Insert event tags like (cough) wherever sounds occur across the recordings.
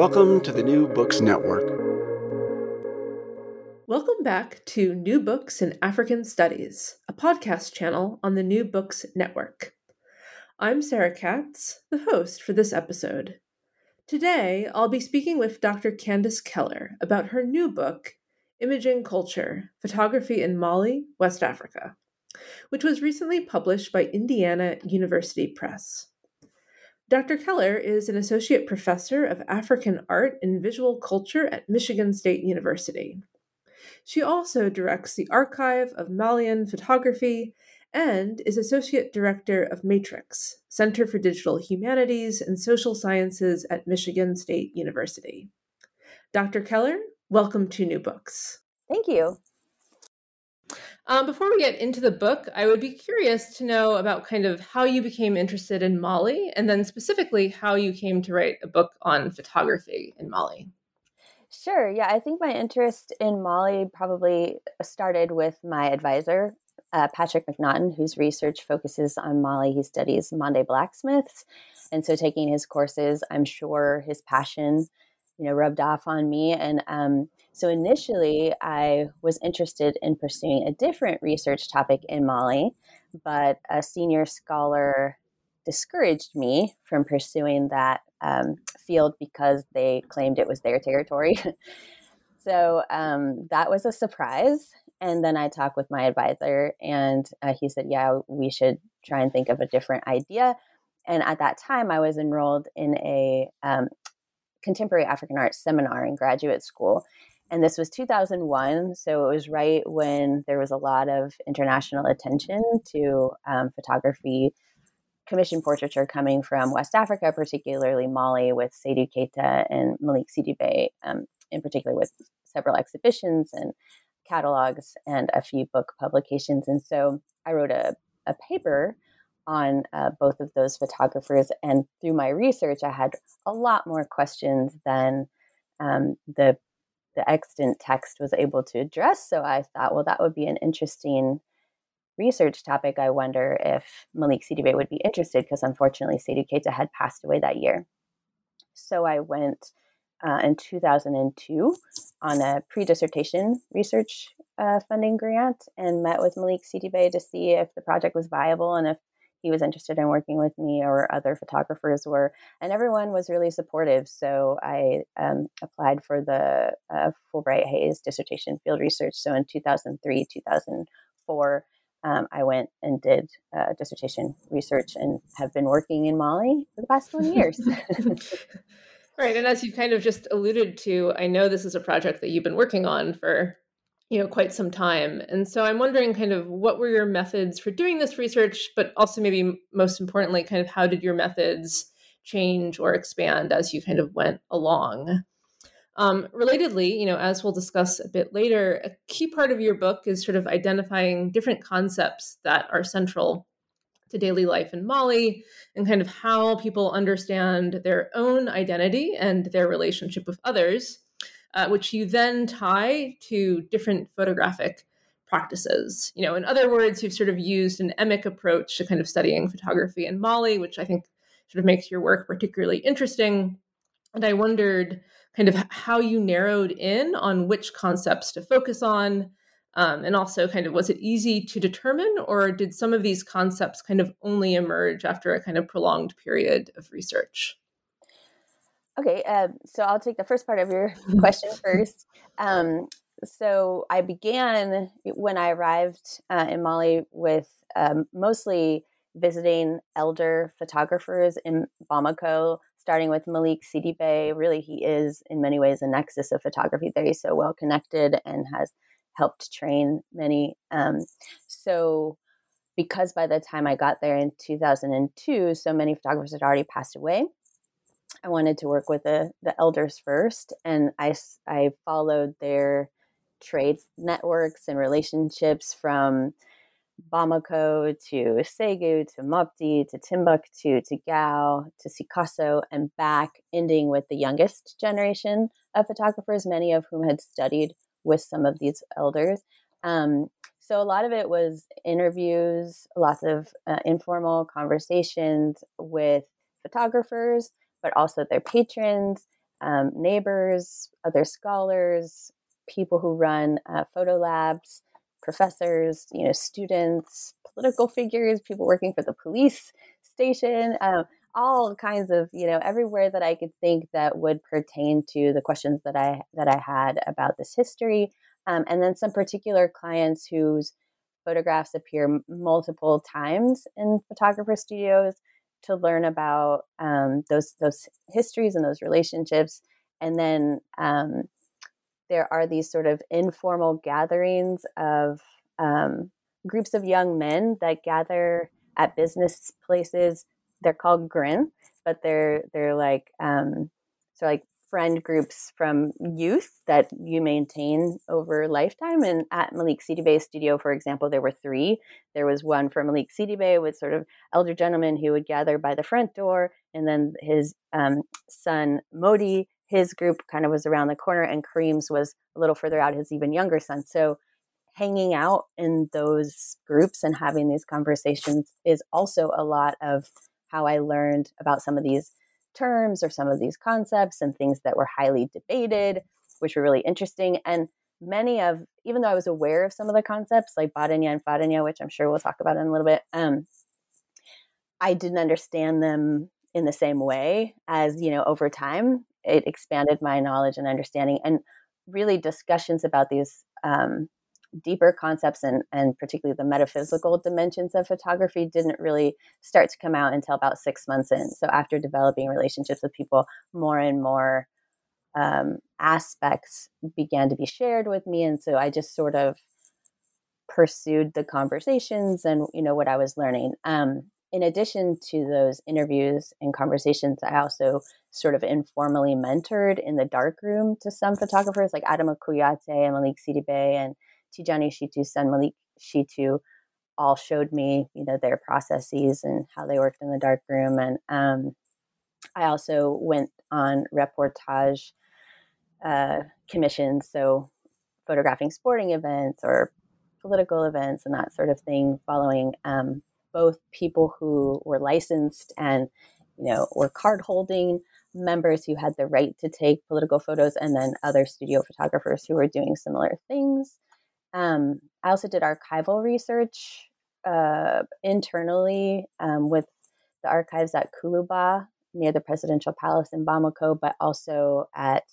Welcome to the New Books Network. Welcome back to New Books in African Studies, a podcast channel on the New Books Network. I'm Sarah Katz, the host for this episode. Today, I'll be speaking with Dr. Candace Keller about her new book, Imaging Culture Photography in Mali, West Africa, which was recently published by Indiana University Press. Dr. Keller is an associate professor of African art and visual culture at Michigan State University. She also directs the Archive of Malian Photography and is associate director of Matrix, Center for Digital Humanities and Social Sciences at Michigan State University. Dr. Keller, welcome to New Books. Thank you. Um, before we get into the book, I would be curious to know about kind of how you became interested in Mali, and then specifically how you came to write a book on photography in Mali. Sure. Yeah, I think my interest in Mali probably started with my advisor, uh, Patrick McNaughton, whose research focuses on Mali. He studies Mande blacksmiths. And so taking his courses, I'm sure his passion, you know, rubbed off on me. And um, so initially, I was interested in pursuing a different research topic in Mali, but a senior scholar discouraged me from pursuing that um, field because they claimed it was their territory. (laughs) so um, that was a surprise. And then I talked with my advisor, and uh, he said, Yeah, we should try and think of a different idea. And at that time, I was enrolled in a um, contemporary African art seminar in graduate school and this was 2001 so it was right when there was a lot of international attention to um, photography commission portraiture coming from west africa particularly mali with seydou keita and malik sidibé um, in particular with several exhibitions and catalogs and a few book publications and so i wrote a, a paper on uh, both of those photographers and through my research i had a lot more questions than um, the the extant text was able to address. So I thought, well, that would be an interesting research topic. I wonder if Malik Sidibé would be interested because unfortunately Seydou Keita had passed away that year. So I went uh, in 2002 on a pre-dissertation research uh, funding grant and met with Malik Sidibé to see if the project was viable and if he was interested in working with me or other photographers were and everyone was really supportive. So i um, applied for the uh, fulbright hays dissertation field research. So in 2003 2004 um, i went and did uh, dissertation research and have been working in mali for the past 20 years. (laughs) Right and as you kind of just alluded to i know this is a project that you've been working on for you know quite some time. And so i'm wondering kind of what were your methods for doing this research but also maybe most importantly kind of how did your methods change or expand as you kind of went along? Um, relatedly you know as we'll discuss a bit later a key part of your book is sort of identifying different concepts that are central to daily life in mali and kind of how people understand their own identity and their relationship with others uh, which you then tie to different photographic practices. You know, in other words, you've sort of used an emic approach to kind of studying photography in Mali, which I think sort of makes your work particularly interesting. And I wondered kind of how you narrowed in on which concepts to focus on. Um, and also, kind of, was it easy to determine, or did some of these concepts kind of only emerge after a kind of prolonged period of research? Okay, uh, so I'll take the first part of your (laughs) question first. Um, so I began when I arrived uh, in Mali with um, mostly visiting elder photographers in Bamako, starting with Malik Sidibé. Really, he is in many ways a nexus of photography there. He's so well connected and has helped train many. Um, so because by the time I got there in 2002, so many photographers had already passed away I wanted to work with the, the elders first, and I, I followed their trade networks and relationships from Bamako to Segu to Mopti to Timbuktu to Gao to Sikasso and back, ending with the youngest generation of photographers, many of whom had studied with some of these elders. Um, so a lot of it was interviews, lots of uh, informal conversations with photographers, but also their patrons, um, neighbors, other scholars, people who run uh, photo labs, professors, you know, students, political figures, people working for the police station, um, all kinds of, you know, everywhere that I could think that would pertain to the questions that I that I had about this history, um, and then some particular clients whose photographs appear multiple times in photographer studios to learn about um, those those histories and those relationships, and then um, there are these sort of informal gatherings of um, groups of young men that gather at business places. They're called Grin, but they're they're like um, so like friend groups from youth that you maintain over lifetime. And at Malik Sidibé's studio, for example, there were three. There was one for Malik Sidibé with sort of elder gentlemen who would gather by the front door, and then his um, son Modi his group kind of was around the corner and Kareem's was a little further out, his even younger son. So hanging out in those groups and having these conversations is also a lot of how I learned about some of these terms or some of these concepts and things that were highly debated, which were really interesting. And many of, even though I was aware of some of the concepts like Badenya and Fadenya, which I'm sure we'll talk about in a little bit, um, I didn't understand them in the same way as, you know, over time it expanded my knowledge and understanding and really discussions about these um, deeper concepts and, and particularly the metaphysical dimensions of photography didn't really start to come out until about six months in. So after developing relationships with people more and more um, aspects began to be shared with me. And so i just sort of pursued the conversations and you know what i was learning. Um, in addition to those interviews and conversations, I also sort of informally mentored in the darkroom to some photographers like Adama Kouyaté and Malik Sidibé and Tijani Sitou's son Malik Sitou all showed me, you know, their processes and how they worked in the darkroom. And um, I also went on reportage uh, commissions, so photographing sporting events or political events and that sort of thing, following um, both people who were licensed and you know were card holding members who had the right to take political photos and then other studio photographers who were doing similar things um, i also did archival research uh, internally um, with the archives at koulouba near the presidential palace in bamako but also at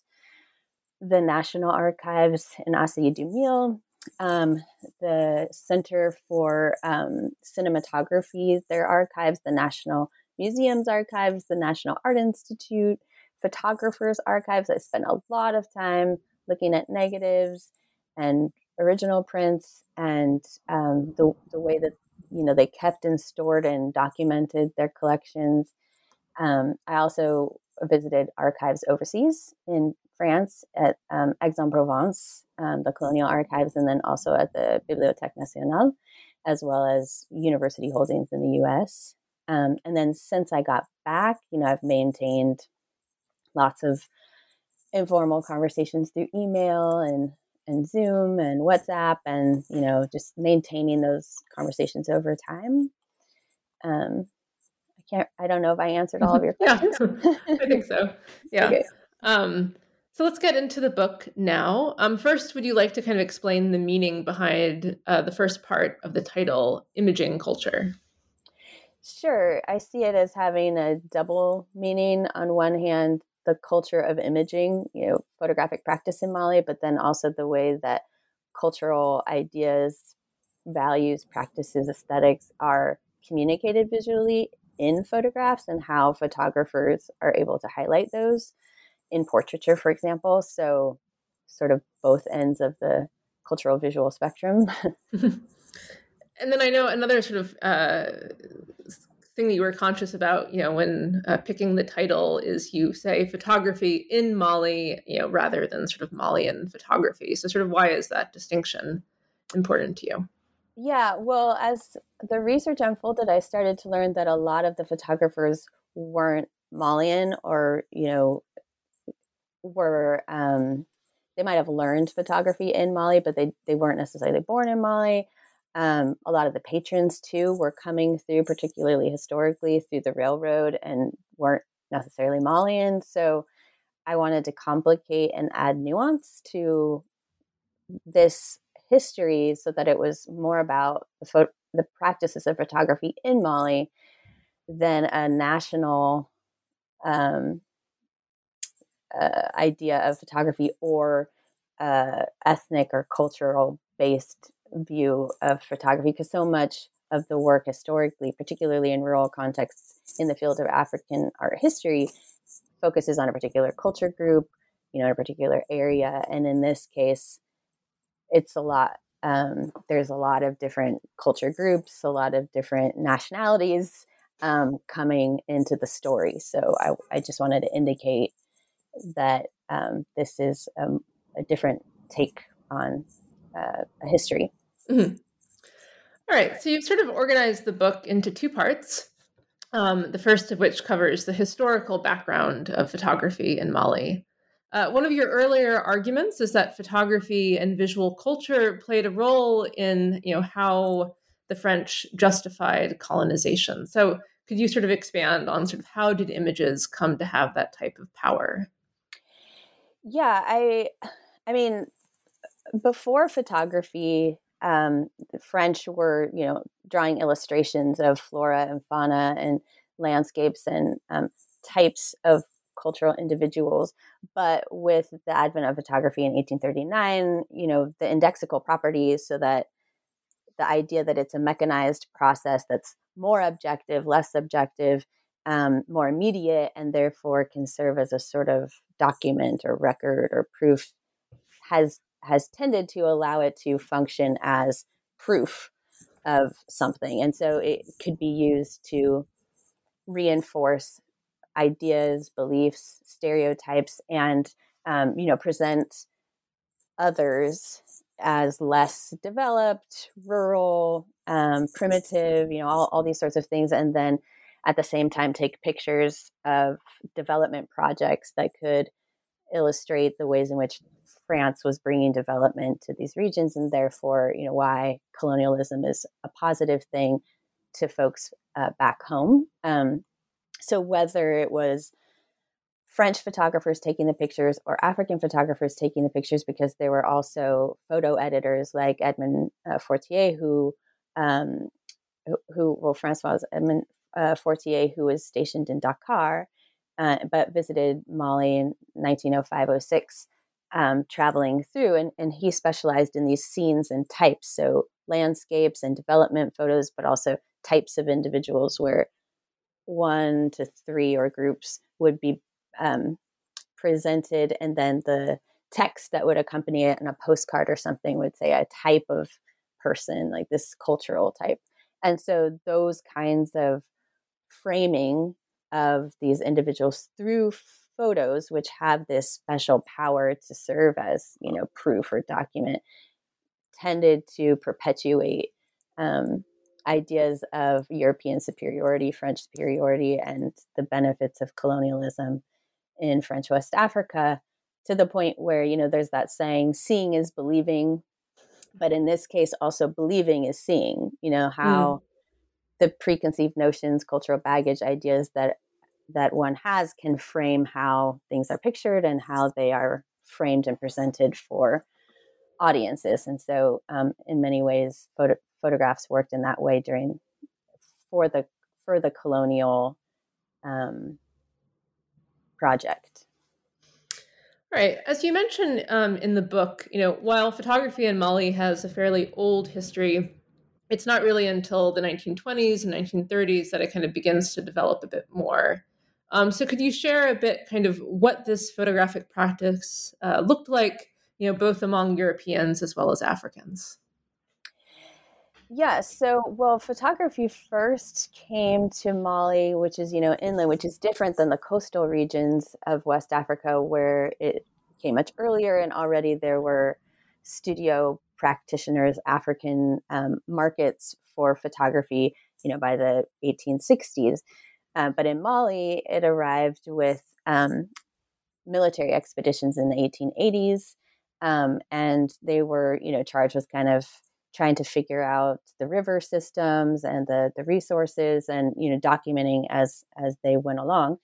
the national archives in Assayid Dumil um, the Center for um, Cinematography, their archives, the National Museum's archives, the National Art Institute, photographers' archives. I spent a lot of time looking at negatives and original prints and um, the, the way that you know they kept and stored and documented their collections. Um, I also visited archives overseas in France at um, Aix-en-Provence, um, the Colonial Archives, and then also at the Bibliothèque Nationale, as well as university holdings in the U.S. Um, and then since I got back, you know, I've maintained lots of informal conversations through email and and Zoom and WhatsApp, and you know, just maintaining those conversations over time. Um, I can't. I don't know if I answered all of your (laughs) questions. yeah, (laughs) I think so. (laughs) Yeah. Okay. Um, so let's get into the book now. Um, first, would you like to kind of explain the meaning behind uh, the first part of the title, Imaging Culture? Sure. I see it as having a double meaning. On one hand, the culture of imaging, you know, photographic practice in Mali, but then also the way that cultural ideas, values, practices, aesthetics are communicated visually in photographs and how photographers are able to highlight those in portraiture, for example. So, sort of both ends of the cultural visual spectrum. (laughs) (laughs) and then I know another sort of uh, thing that you were conscious about, you know, when uh, picking the title is you say photography in Mali, you know, rather than sort of Malian photography. So, sort of, why is that distinction important to you? Yeah, well, as the research unfolded, I started to learn that a lot of the photographers weren't Malian or, you know, were um, they might have learned photography in Mali, but they they weren't necessarily born in Mali. Um, a lot of the patrons too were coming through, particularly historically, through the railroad and weren't necessarily Malian. So I wanted to complicate and add nuance to this history so that it was more about the, pho- the practices of photography in Mali than a national um, uh, idea of photography or uh, ethnic or cultural based view of photography because so much of the work historically, particularly in rural contexts in the field of African art history, focuses on a particular culture group, you know, in a particular area. And in this case, it's a lot. Um, there's a lot of different culture groups, a lot of different nationalities um, coming into the story. So I, I, just wanted to indicate that um, this is um, a different take on uh, a history. Mm-hmm. All right, so you've sort of organized the book into two parts. Um, the first of which covers the historical background of photography in Mali. Uh, one of your earlier arguments is that photography and visual culture played a role in, you know, how the French justified colonization. So, could you sort of expand on sort of how did images come to have that type of power? Yeah, I, I mean, before photography, um, the French were, you know, drawing illustrations of flora and fauna and landscapes and um, types of cultural individuals. But with the advent of photography in 1839, you know, the indexical properties, so that the idea that it's a mechanized process that's more objective, less subjective, um, more immediate, and therefore can serve as a sort of document or record or proof has has tended to allow it to function as proof of something. And so it could be used to reinforce ideas, beliefs, stereotypes, and um, you know present others as less developed, rural, um, primitive, you know, all, all these sorts of things, and then at the same time take pictures of development projects that could illustrate the ways in which France was bringing development to these regions, and therefore, you know, why colonialism is a positive thing to folks uh, back home. Um, so whether it was French photographers taking the pictures or African photographers taking the pictures, because there were also photo editors like Edmond uh, Fortier, who, um, who, well, Francois Edmond uh, Fortier, who was stationed in Dakar, uh, but visited Mali in 1905 06 um, traveling through, and, and he specialized in these scenes and types, so landscapes and development photos, but also types of individuals where one to three or groups would be um, presented, and then the text that would accompany it in a postcard or something would say a type of person, like this cultural type. And so those kinds of framing of these individuals through photos which have this special power to serve as you know proof or document tended to perpetuate um, ideas of european superiority french superiority and the benefits of colonialism in french west africa to the point where you know there's that saying seeing is believing but in this case also believing is seeing you know how mm. the preconceived notions cultural baggage ideas that that one has can frame how things are pictured and how they are framed and presented for audiences. And so, um, in many ways, photo- photographs worked in that way during for the for the colonial um, project. Right. As you mentioned um, in the book, you know, while photography in Mali has a fairly old history, it's not really until the 1920s and 1930s that it kind of begins to develop a bit more. Um, so could you share a bit kind of what this photographic practice uh, looked like, you know, both among Europeans as well as Africans? Yeah, so well, photography first came to Mali, which is, you know, inland, which is different than the coastal regions of West Africa, where it came much earlier and already there were studio practitioners, African um, markets for photography, you know, by the 1860s. Uh, but in Mali, it arrived with um, military expeditions in the 1880s. Um, and they were, you know, charged with kind of trying to figure out the river systems and the the resources and you know documenting as as they went along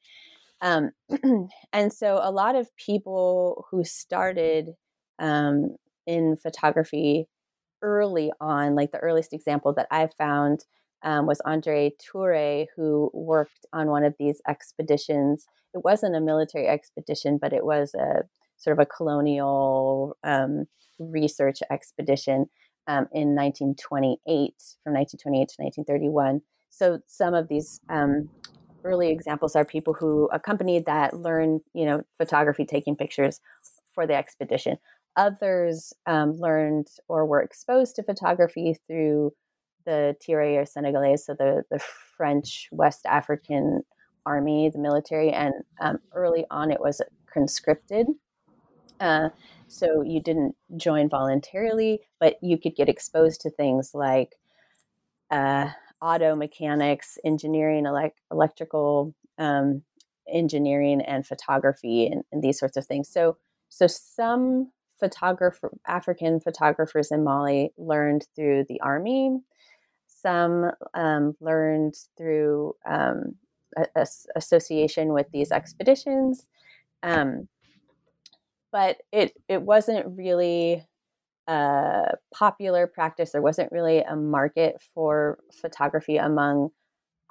um, (clears throat) and so a lot of people who started um, in photography early on like the earliest example that I've found um, was andre toure who worked on one of these expeditions it wasn't a military expedition but it was a sort of a colonial um, research expedition um, in 1928, from 1928 to 1931. So some of these um, early examples are people who accompanied that, learned, you know, photography, taking pictures for the expedition. Others um, learned or were exposed to photography through the Tirailleurs Senegalais, so the, the French West African army, the military, and um, early on it was conscripted. Uh, so you didn't join voluntarily, but you could get exposed to things like uh, auto mechanics, engineering, elect- electrical um, engineering, and photography, and, and, these sorts of things. So, so some photographer, African photographers in Mali learned through the army. Some um, learned through um, a, a association with these expeditions. Um, but it it wasn't really a popular practice. There wasn't really a market for photography among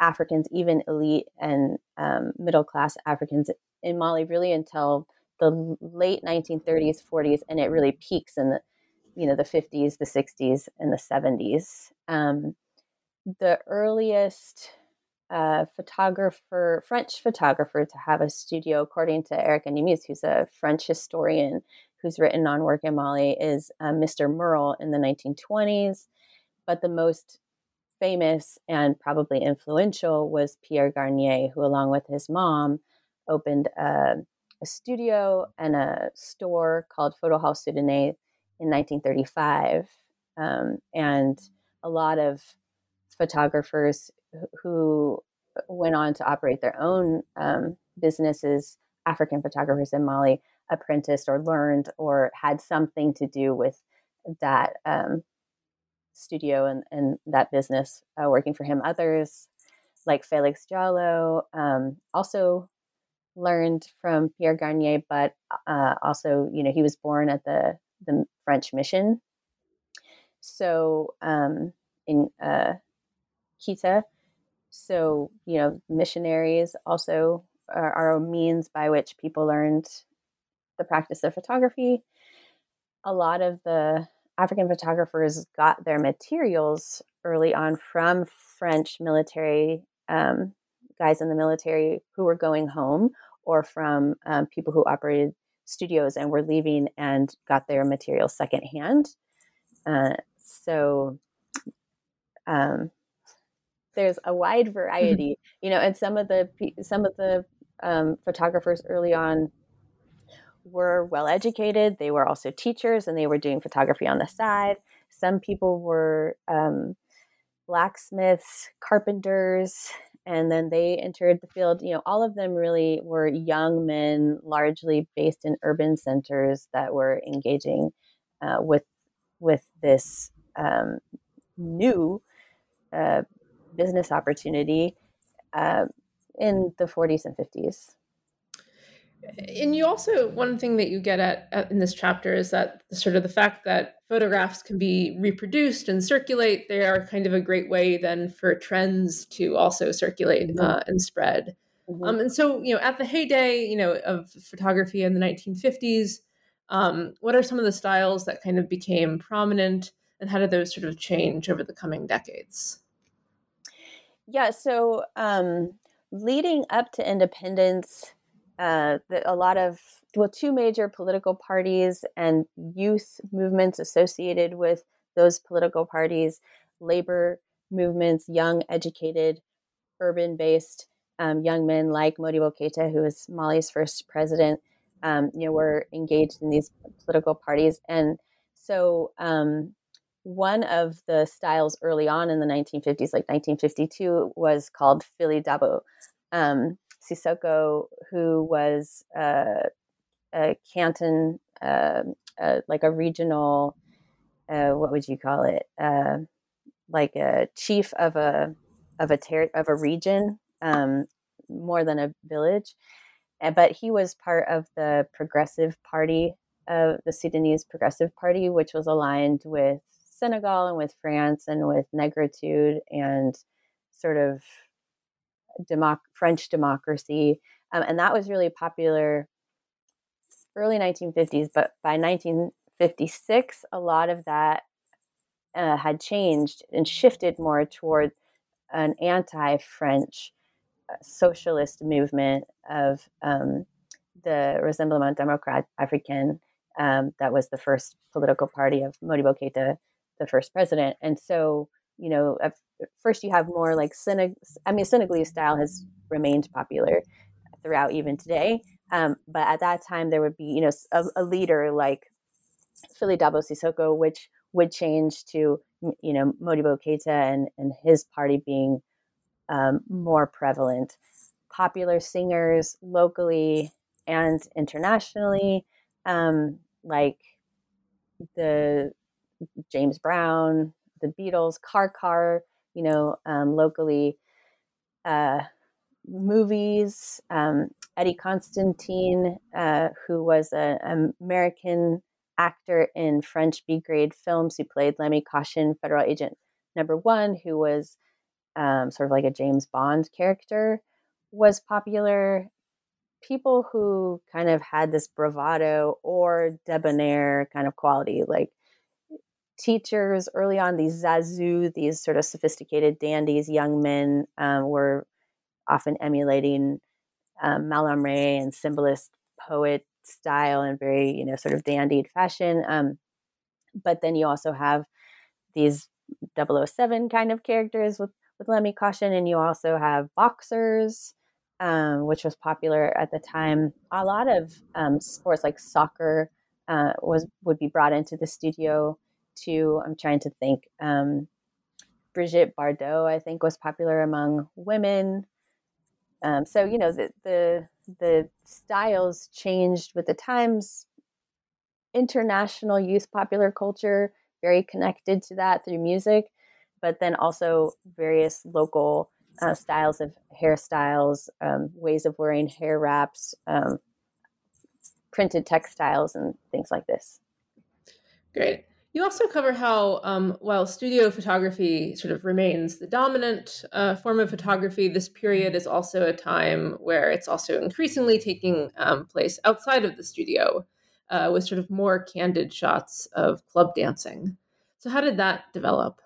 Africans, even elite and um, middle class Africans in Mali, really until the late 1930s, 40s, and it really peaks in the you know the 50s, the 60s, and the 70s. Um, the earliest a photographer, French photographer, to have a studio, according to Erika Nimis, who's a French historian who's written on work in Mali, is uh, Mr. Merle in the 1920s. But the most famous and probably influential was Pierre Garnier, who, along with his mom, opened a, a studio and a store called Photo Hall Soudanais in 1935. Um, and a lot of photographers who went on to operate their own um, businesses, African photographers in Mali, apprenticed or learned or had something to do with that um, studio and, and that business uh, working for him. Others, like Felix Diallo, um, also learned from Pierre Garnier, but uh, also, you know, he was born at the, the French mission. So um, in uh, Kita, so, you know, missionaries also are, are a means by which people learned the practice of photography. A lot of the African photographers got their materials early on from French military um, guys in the military who were going home or from um, people who operated studios and were leaving and got their materials secondhand. Uh, so, um, there's a wide mm-hmm. variety, you know, and some of the some of the um, photographers early on were well educated. They were also teachers, and they were doing photography on the side. Some people were um, blacksmiths, carpenters, and then they entered the field. You know, all of them really were young men, largely based in urban centers that were engaging uh, with with this um, new uh, business opportunity uh, in the 40s and 50s. And you also, one thing that you get at, at, in this chapter is that sort of the fact that photographs can be reproduced and circulate, they are kind of a great way then for trends to also circulate mm-hmm. uh, and spread. Mm-hmm. Um, and so, you know, at the heyday, you know, of photography in the 1950s, um, what are some of the styles that kind of became prominent and how did those sort of change over the coming decades? Yeah, so um, leading up to independence, uh, the, a lot of well, two major political parties and youth movements associated with those political parties labor movements, young, educated, urban based um, young men like Modibo Keita, who was Mali's first president, um, you know, were engaged in these political parties. And so um, one of the styles early on in the 1950s, like 1952, was called Fily Dabo. Um, who was uh, a canton, uh, uh, like a regional, uh, what would you call it? Uh, like a chief of a of a ter- of a region, um, more than a village. But he was part of the Progressive Party, of the Sudanese Progressive Party, which was aligned with Senegal and with France and with Negritude and sort of democ- French democracy. Um, and that was really popular early 1950s. But by 1956, a lot of that uh, had changed and shifted more toward an anti French uh, socialist movement of um, the Rassemblement Democrat Africain. Um, that was the first political party of Modibo Keita the first president. And so, you know, at first you have more like Seneg- I mean, Senegalese style has remained popular throughout even today. Um, but at that time, there would be, you know, a, a leader like Fily Dabo Sissoko, which would change to, you know, Modibo Keita and, and his party being um, more prevalent. Popular singers locally and internationally, um, like the James Brown, the Beatles, Kar Kar, you know, um, locally, uh, movies. Um, Eddie Constantine, uh, who was an American actor in French B grade films, who played Lemmy Caution, Federal Agent Number One, who was um, sort of like a James Bond character, was popular. People who kind of had this bravado or debonair kind of quality, like teachers early on, these zazous, these sort of sophisticated dandies, young men, um, were often emulating um, Mallarmé and symbolist poet style and very, you know, sort of dandied fashion. Um, but then you also have these 007 kind of characters with, with Lemmy Caution, and you also have boxers, um, which was popular at the time. A lot of um, sports like soccer uh, was would be brought into the studio to i'm trying to think um, brigitte bardot i think was popular among women. Um, so you know the, the the styles changed with the times. International youth popular culture very connected to that through music but then also various local uh, styles of hairstyles um, ways of wearing hair wraps um, printed textiles and things like this. Great you also cover how, um, while studio photography sort of remains the dominant uh, form of photography, this period is also a time where it's also increasingly taking um, place outside of the studio uh, with sort of more candid shots of club dancing. So, how did that develop?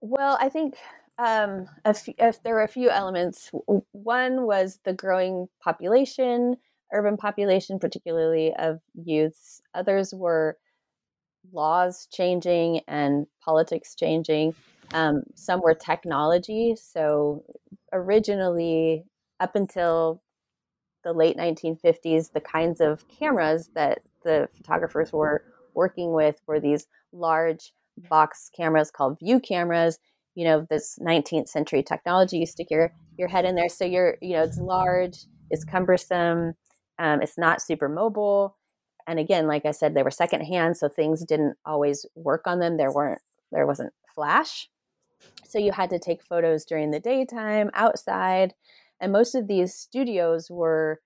Well, I think um, there were a few elements. One was the growing population, urban population, particularly of youths. Others were laws changing and politics changing. Um, some were technology. So originally, up until the late 1950s, the kinds of cameras that the photographers were working with were these large box cameras called view cameras. You know, this 19th century technology, you stick your, your head in there. So you're, you know, it's large, it's cumbersome, um, it's not super mobile and again like i said they were secondhand so things didn't always work on them there weren't there wasn't flash. So you had to take photos during the daytime outside and most of these studios were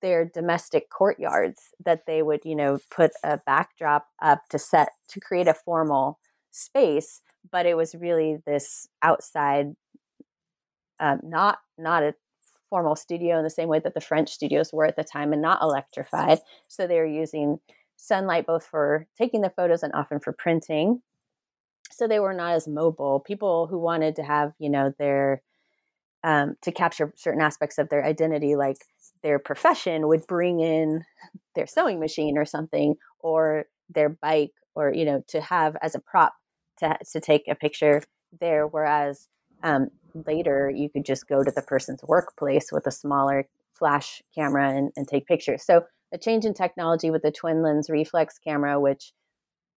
their domestic courtyards that they would you know put a backdrop up to set to create a formal space but it was really this outside um, not not a formal studio in the same way that the French studios were at the time and not electrified. So they were using sunlight both for taking the photos and often for printing. So they were not as mobile. People who wanted to have, you know, their um, to capture certain aspects of their identity, like their profession, would bring in their sewing machine or something, or their bike, or you know, to have as a prop to, to take a picture there. Whereas um, later you could just go to the person's workplace with a smaller flash camera and, and take pictures. So a change in technology with the twin lens reflex camera, which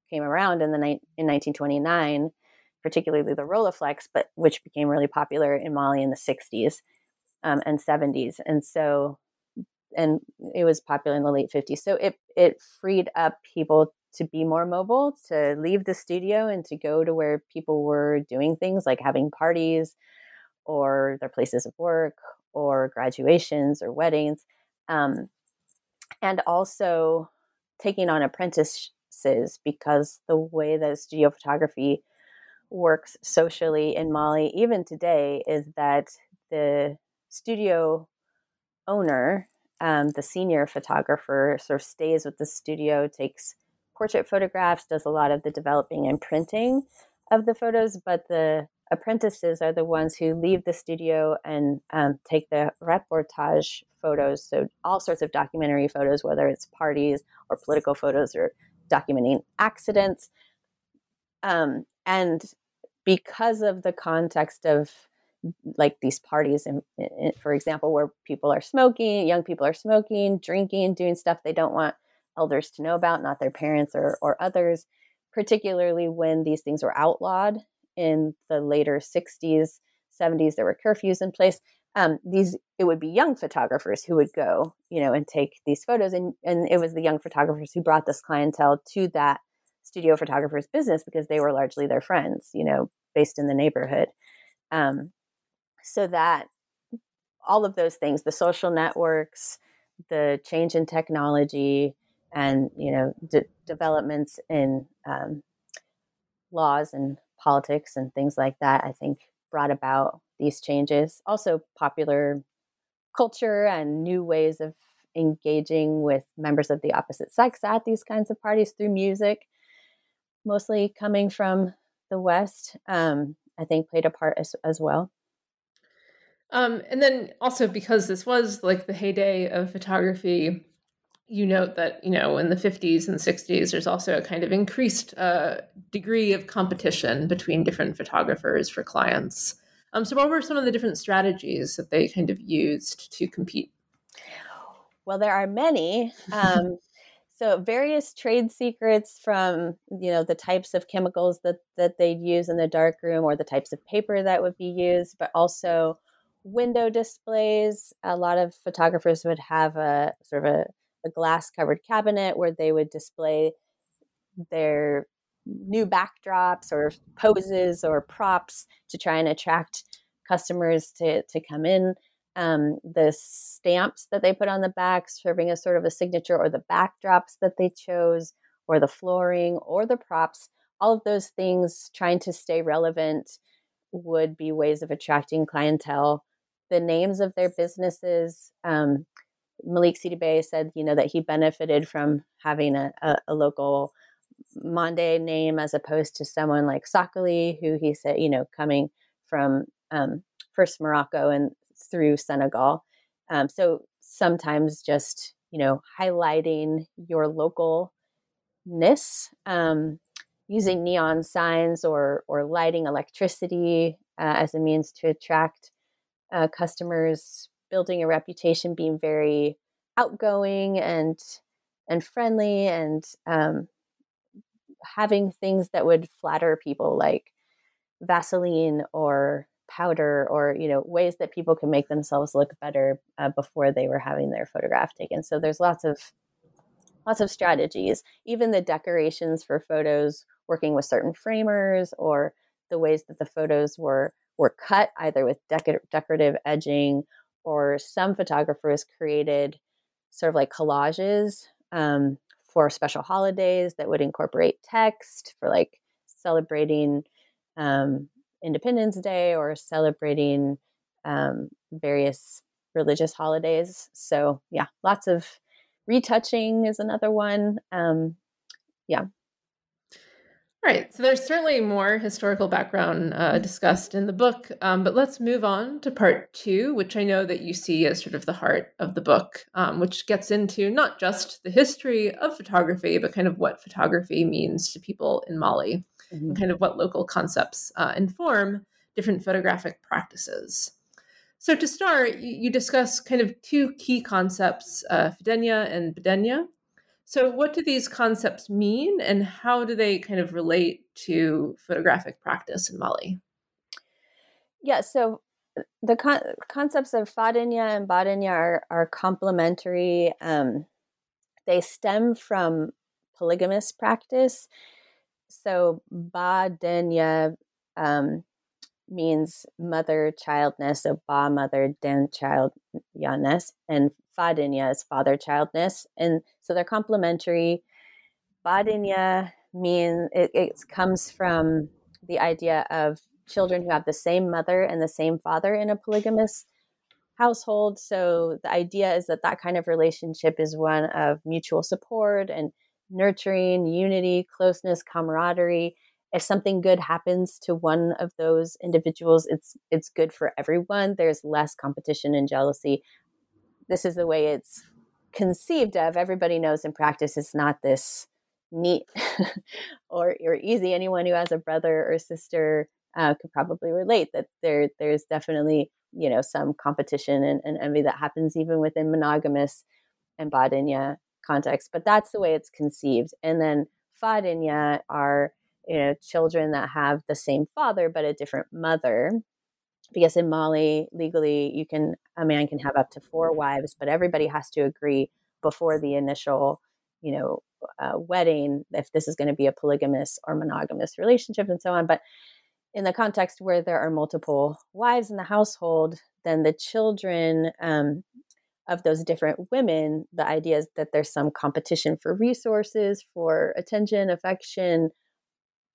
came around in the ni- in 1929, particularly the Rolleiflex, but which became really popular in Mali in the 60s um, and 70s, and so and it was popular in the late 50s. So it it freed up people to be more mobile, to leave the studio and to go to where people were doing things like having parties or their places of work or graduations or weddings. Um, and also taking on apprentices because the way that studio photography works socially in Mali, even today, is that the studio owner, um, the senior photographer, sort of stays with the studio, takes portrait photographs, does a lot of the developing and printing of the photos, but the apprentices are the ones who leave the studio and um, take the reportage photos. So, all sorts of documentary photos, whether it's parties or political photos or documenting accidents. Um, and because of the context of like these parties, in, in, for example, where people are smoking, young people are smoking, drinking, doing stuff they don't want elders to know about, not their parents or, or others, particularly when these things were outlawed in the later 60s, 70s, there were curfews in place. Um, these it would be young photographers who would go, you know, and take these photos, and and it was the young photographers who brought this clientele to that studio photographer's business because they were largely their friends, you know, based in the neighborhood. Um, so that all of those things, the social networks, the change in technology, and you know, de- developments in um, laws and politics and things like that, I think brought about these changes. Also, popular culture and new ways of engaging with members of the opposite sex at these kinds of parties through music, mostly coming from the West, um, I think played a part as, as well. Um, and then also because this was like the heyday of photography, you note that you know in the 50s and 60s there's also a kind of increased uh, degree of competition between different photographers for clients. Um, so what were some of the different strategies that they kind of used to compete? Well there are many um, (laughs) so various trade secrets from you know the types of chemicals that that they'd use in the darkroom or the types of paper that would be used but also window displays. A lot of photographers would have a sort of a a glass covered cabinet where they would display their new backdrops or poses or props to try and attract customers to, to come in. Um, the stamps that they put on the back, serving as sort of a signature, or the backdrops that they chose, or the flooring, or the props, all of those things trying to stay relevant would be ways of attracting clientele. The names of their businesses, um, Malik Sidibé said, you know, that he benefited from having a, a, a local Mande name as opposed to someone like Sakaly, who he said, you know, coming from um, first Morocco and through Senegal. Um, so sometimes just, you know, highlighting your localness, um, using neon signs or or lighting electricity uh, as a means to attract uh, customers building a reputation, being very outgoing and and friendly, and um, having things that would flatter people, like Vaseline or powder, or you know ways that people can make themselves look better uh, before they were having their photograph taken. So there's lots of lots of strategies. Even the decorations for photos, working with certain framers, or the ways that the photos were were cut, either with decorative edging or some photographers created sort of like collages um, for special holidays that would incorporate text for like celebrating um, Independence Day or celebrating um, various religious holidays. So, yeah, lots of retouching is another one. Um, yeah. Right. So there's certainly more historical background uh, discussed in the book, um, but let's move on to part two, which I know that you see as sort of the heart of the book, um, which gets into not just the history of photography, but kind of what photography means to people in Mali. mm-hmm. and kind of what local concepts uh, inform different photographic practices. So to start, you, you discuss kind of two key concepts, uh, fadenya and badenya. So what do these concepts mean and how do they kind of relate to photographic practice in Mali? Yeah, so the con- concepts of fadenya and badenya are, are complementary. Um, they stem from polygamous practice. So badenya um, means mother childness, so ba mother, den child yanness, and fadenya is father childness. And so they're complementary. Badenya means it, it comes from the idea of children who have the same mother and the same father in a polygamous household. So the idea is that that kind of relationship is one of mutual support and nurturing, unity, closeness, camaraderie. If something good happens to one of those individuals, it's it's good for everyone. There's less competition and jealousy. This is the way it's conceived of. Everybody knows in practice it's not this neat (laughs) or, or easy. Anyone who has a brother or sister uh, could probably relate that there there's definitely you know some competition and, and envy that happens even within monogamous and badenya context. But that's the way it's conceived. And then fadenya are you know children that have the same father but a different mother because in Mali legally you can a man can have up to four wives but everybody has to agree before the initial you know uh, wedding if this is going to be a polygamous or monogamous relationship and so on. But in the context where there are multiple wives in the household, then the children um, of those different women, the idea is that there's some competition for resources, for attention, affection,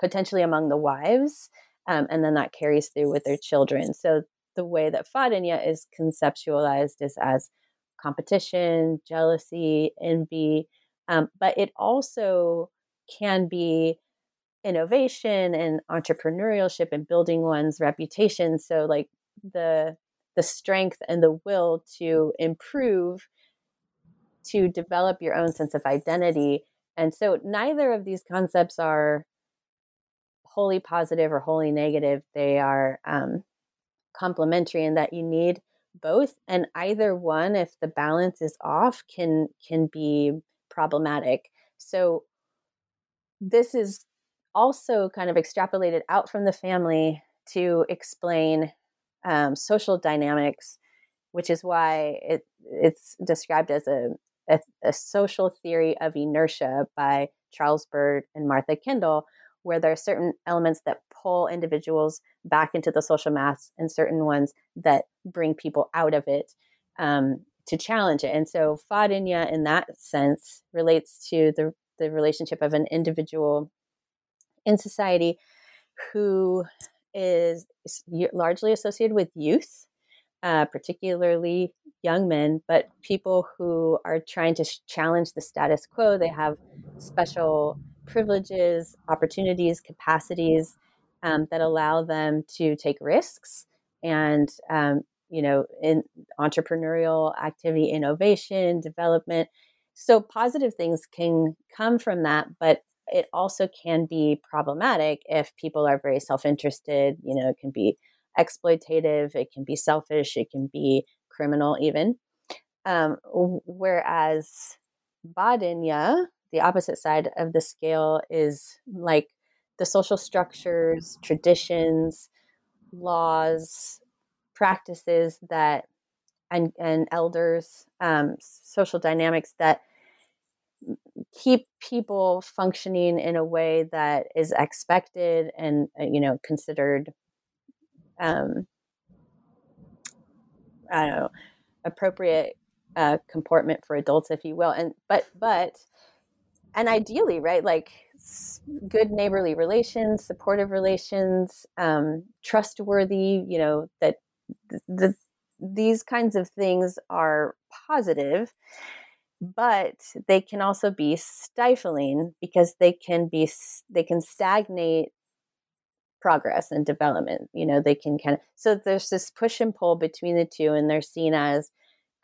potentially among the wives. Um, and then that carries through with their children. So the way that Fadenya is conceptualized is as competition, jealousy, envy, um, but it also can be innovation and entrepreneurship and building one's reputation so like the the strength and the will to improve to develop your own sense of identity and so neither of these concepts are wholly positive or wholly negative they are um, complementary in that you need both and either one if the balance is off can can be problematic. So this is also kind of extrapolated out from the family to explain um, social dynamics, which is why it, it's described as a, a, a, social theory of inertia by Charles Bird and Martha Kendall, where there are certain elements that pull individuals back into the social mass and certain ones that bring people out of it um, to challenge it. And so Fadenya, in that sense, relates to the, the relationship of an individual in society who is largely associated with youth, uh, particularly young men, but people who are trying to challenge the status quo. They have special privileges, opportunities, capacities um, that allow them to take risks and um, you know in entrepreneurial activity innovation development. So positive things can come from that but it also can be problematic if people are very self-interested. You know it can be exploitative it can be selfish it can be criminal even. Um, whereas badenya the opposite side of the scale is like the social structures traditions laws practices that and and elders um, social dynamics that keep people functioning in a way that is expected and uh, you know considered um i don't know appropriate uh, comportment for adults if you will and but but and ideally right like good neighborly relations supportive relations um, trustworthy you know that the, the these kinds of things are positive but they can also be stifling because they can be they can stagnate progress and development you know they can kind of so there's this push and pull between the two and they're seen as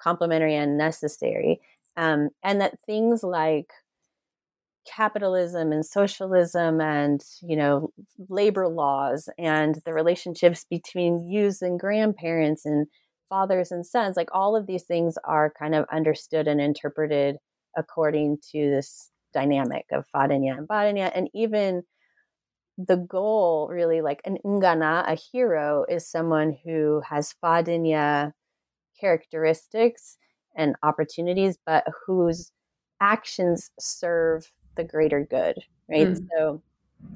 complementary and necessary um, and that things like capitalism and socialism and you know labor laws and the relationships between youths and grandparents and fathers and sons like all of these things are kind of understood and interpreted according to this dynamic of fadenya and badenya and even the goal really like an ngana a hero is someone who has fadenya characteristics and opportunities but whose actions serve the greater good right? Mm. so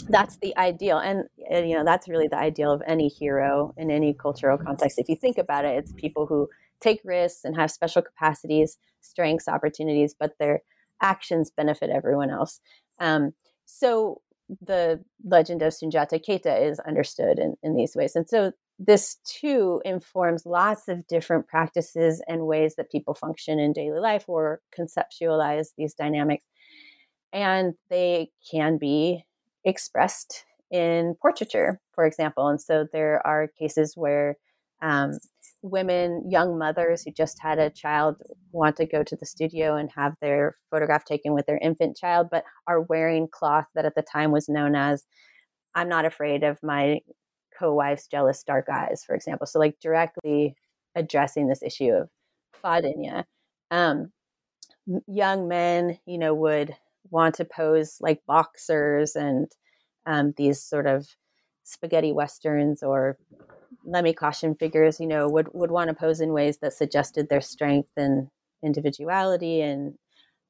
that's the ideal and, and, you know that's really the ideal of any hero in any cultural context. If you think about it it's people who take risks and have special capacities strengths opportunities but their actions benefit everyone else. Um, so the legend of sunjata keita is understood in, in these ways and so this too informs lots of different practices and ways that people function in daily life or conceptualize these dynamics and they can be expressed in portraiture, for example. And so there are cases where um, women, young mothers who just had a child, want to go to the studio and have their photograph taken with their infant child, but are wearing cloth that at the time was known as I'm not afraid of my co wife's jealous dark eyes, for example. So, like, directly addressing this issue of fadenya. Um, young men, you know, would want to pose like boxers and um, these sort of spaghetti westerns or Lemmy Caution figures, you know, would, would want to pose in ways that suggested their strength and individuality and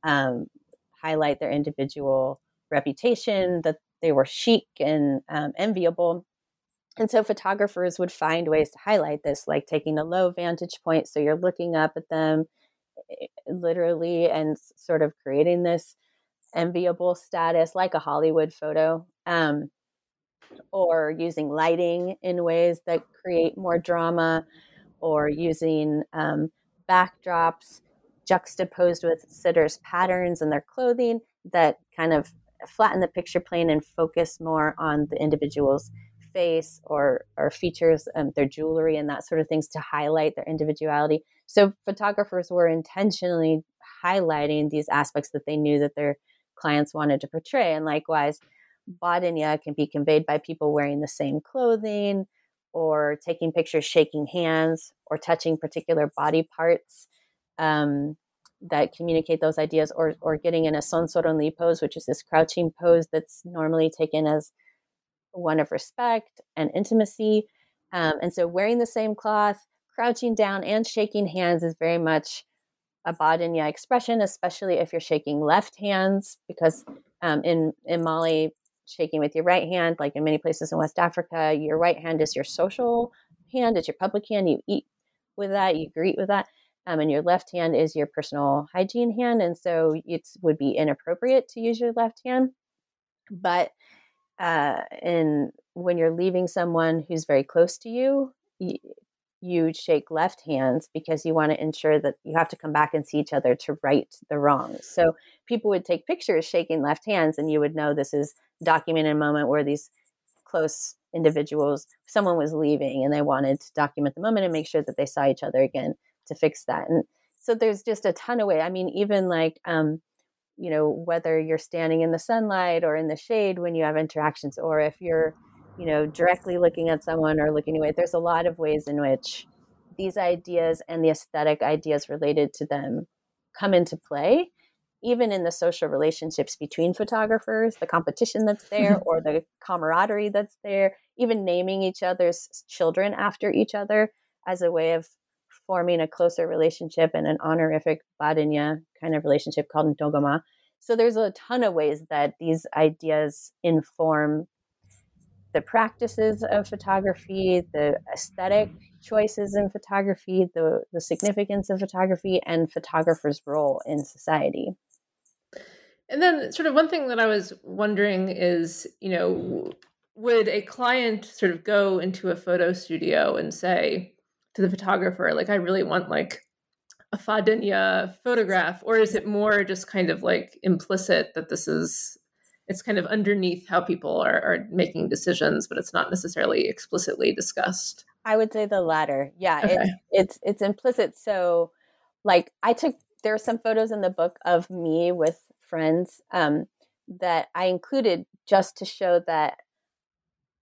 um, highlight their individual reputation, that they were chic and um, enviable. And so photographers would find ways to highlight this, like taking a low vantage point. So you're looking up at them eh, literally and sort of creating this enviable status like a Hollywood photo, um, or using lighting in ways that create more drama, or using um, backdrops juxtaposed with sitters' patterns and their clothing that kind of flatten the picture plane and focus more on the individual's face or or features um, their jewelry and that sort of things to highlight their individuality. So photographers were intentionally highlighting these aspects that they knew that their clients wanted to portray. And likewise, Badenya can be conveyed by people wearing the same clothing or taking pictures, shaking hands, or touching particular body parts um, that communicate those ideas, or, or getting in a sonsoronli pose, which is this crouching pose that's normally taken as one of respect and intimacy. Um, and so, wearing the same cloth, crouching down, and shaking hands is very much a badenya expression, especially if you're shaking left hands, because um, in in Mali, shaking with your right hand, like in many places in West Africa, your right hand is your social hand, it's your public hand. You eat with that, you greet with that, um, and your left hand is your personal hygiene hand, and so it would be inappropriate to use your left hand. But uh, in when you're leaving someone who's very close to you, you shake left hands because you want to ensure that you have to come back and see each other to right the wrongs. So people would take pictures shaking left hands, and you would know this is documented moment where these close individuals, someone was leaving, and they wanted to document the moment and make sure that they saw each other again to fix that. And so there's just a ton of way. I mean, even like, um, you know, whether you're standing in the sunlight or in the shade when you have interactions, or if you're you know, directly looking at someone or looking away. There's a lot of ways in which these ideas and the aesthetic ideas related to them come into play, even in the social relationships between photographers, the competition that's there, (laughs) or the camaraderie that's there, even naming each other's children after each other as a way of forming a closer relationship and an honorific badenya kind of relationship called ndogoma. So there's a ton of ways that these ideas inform the practices of photography, the aesthetic choices in photography, the, the significance of photography, and photographers' role in society. And then, sort of, one thing that I was wondering is, you know, would a client sort of go into a photo studio and say to the photographer, like, I really want like a Fadenya photograph, or is it more just kind of like implicit that this is it's kind of underneath how people are, are making decisions, but it's not necessarily explicitly discussed. I would say the latter. Yeah, okay. it's, it's it's implicit. So, like, I took there are some photos in the book of me with friends, um, that I included just to show that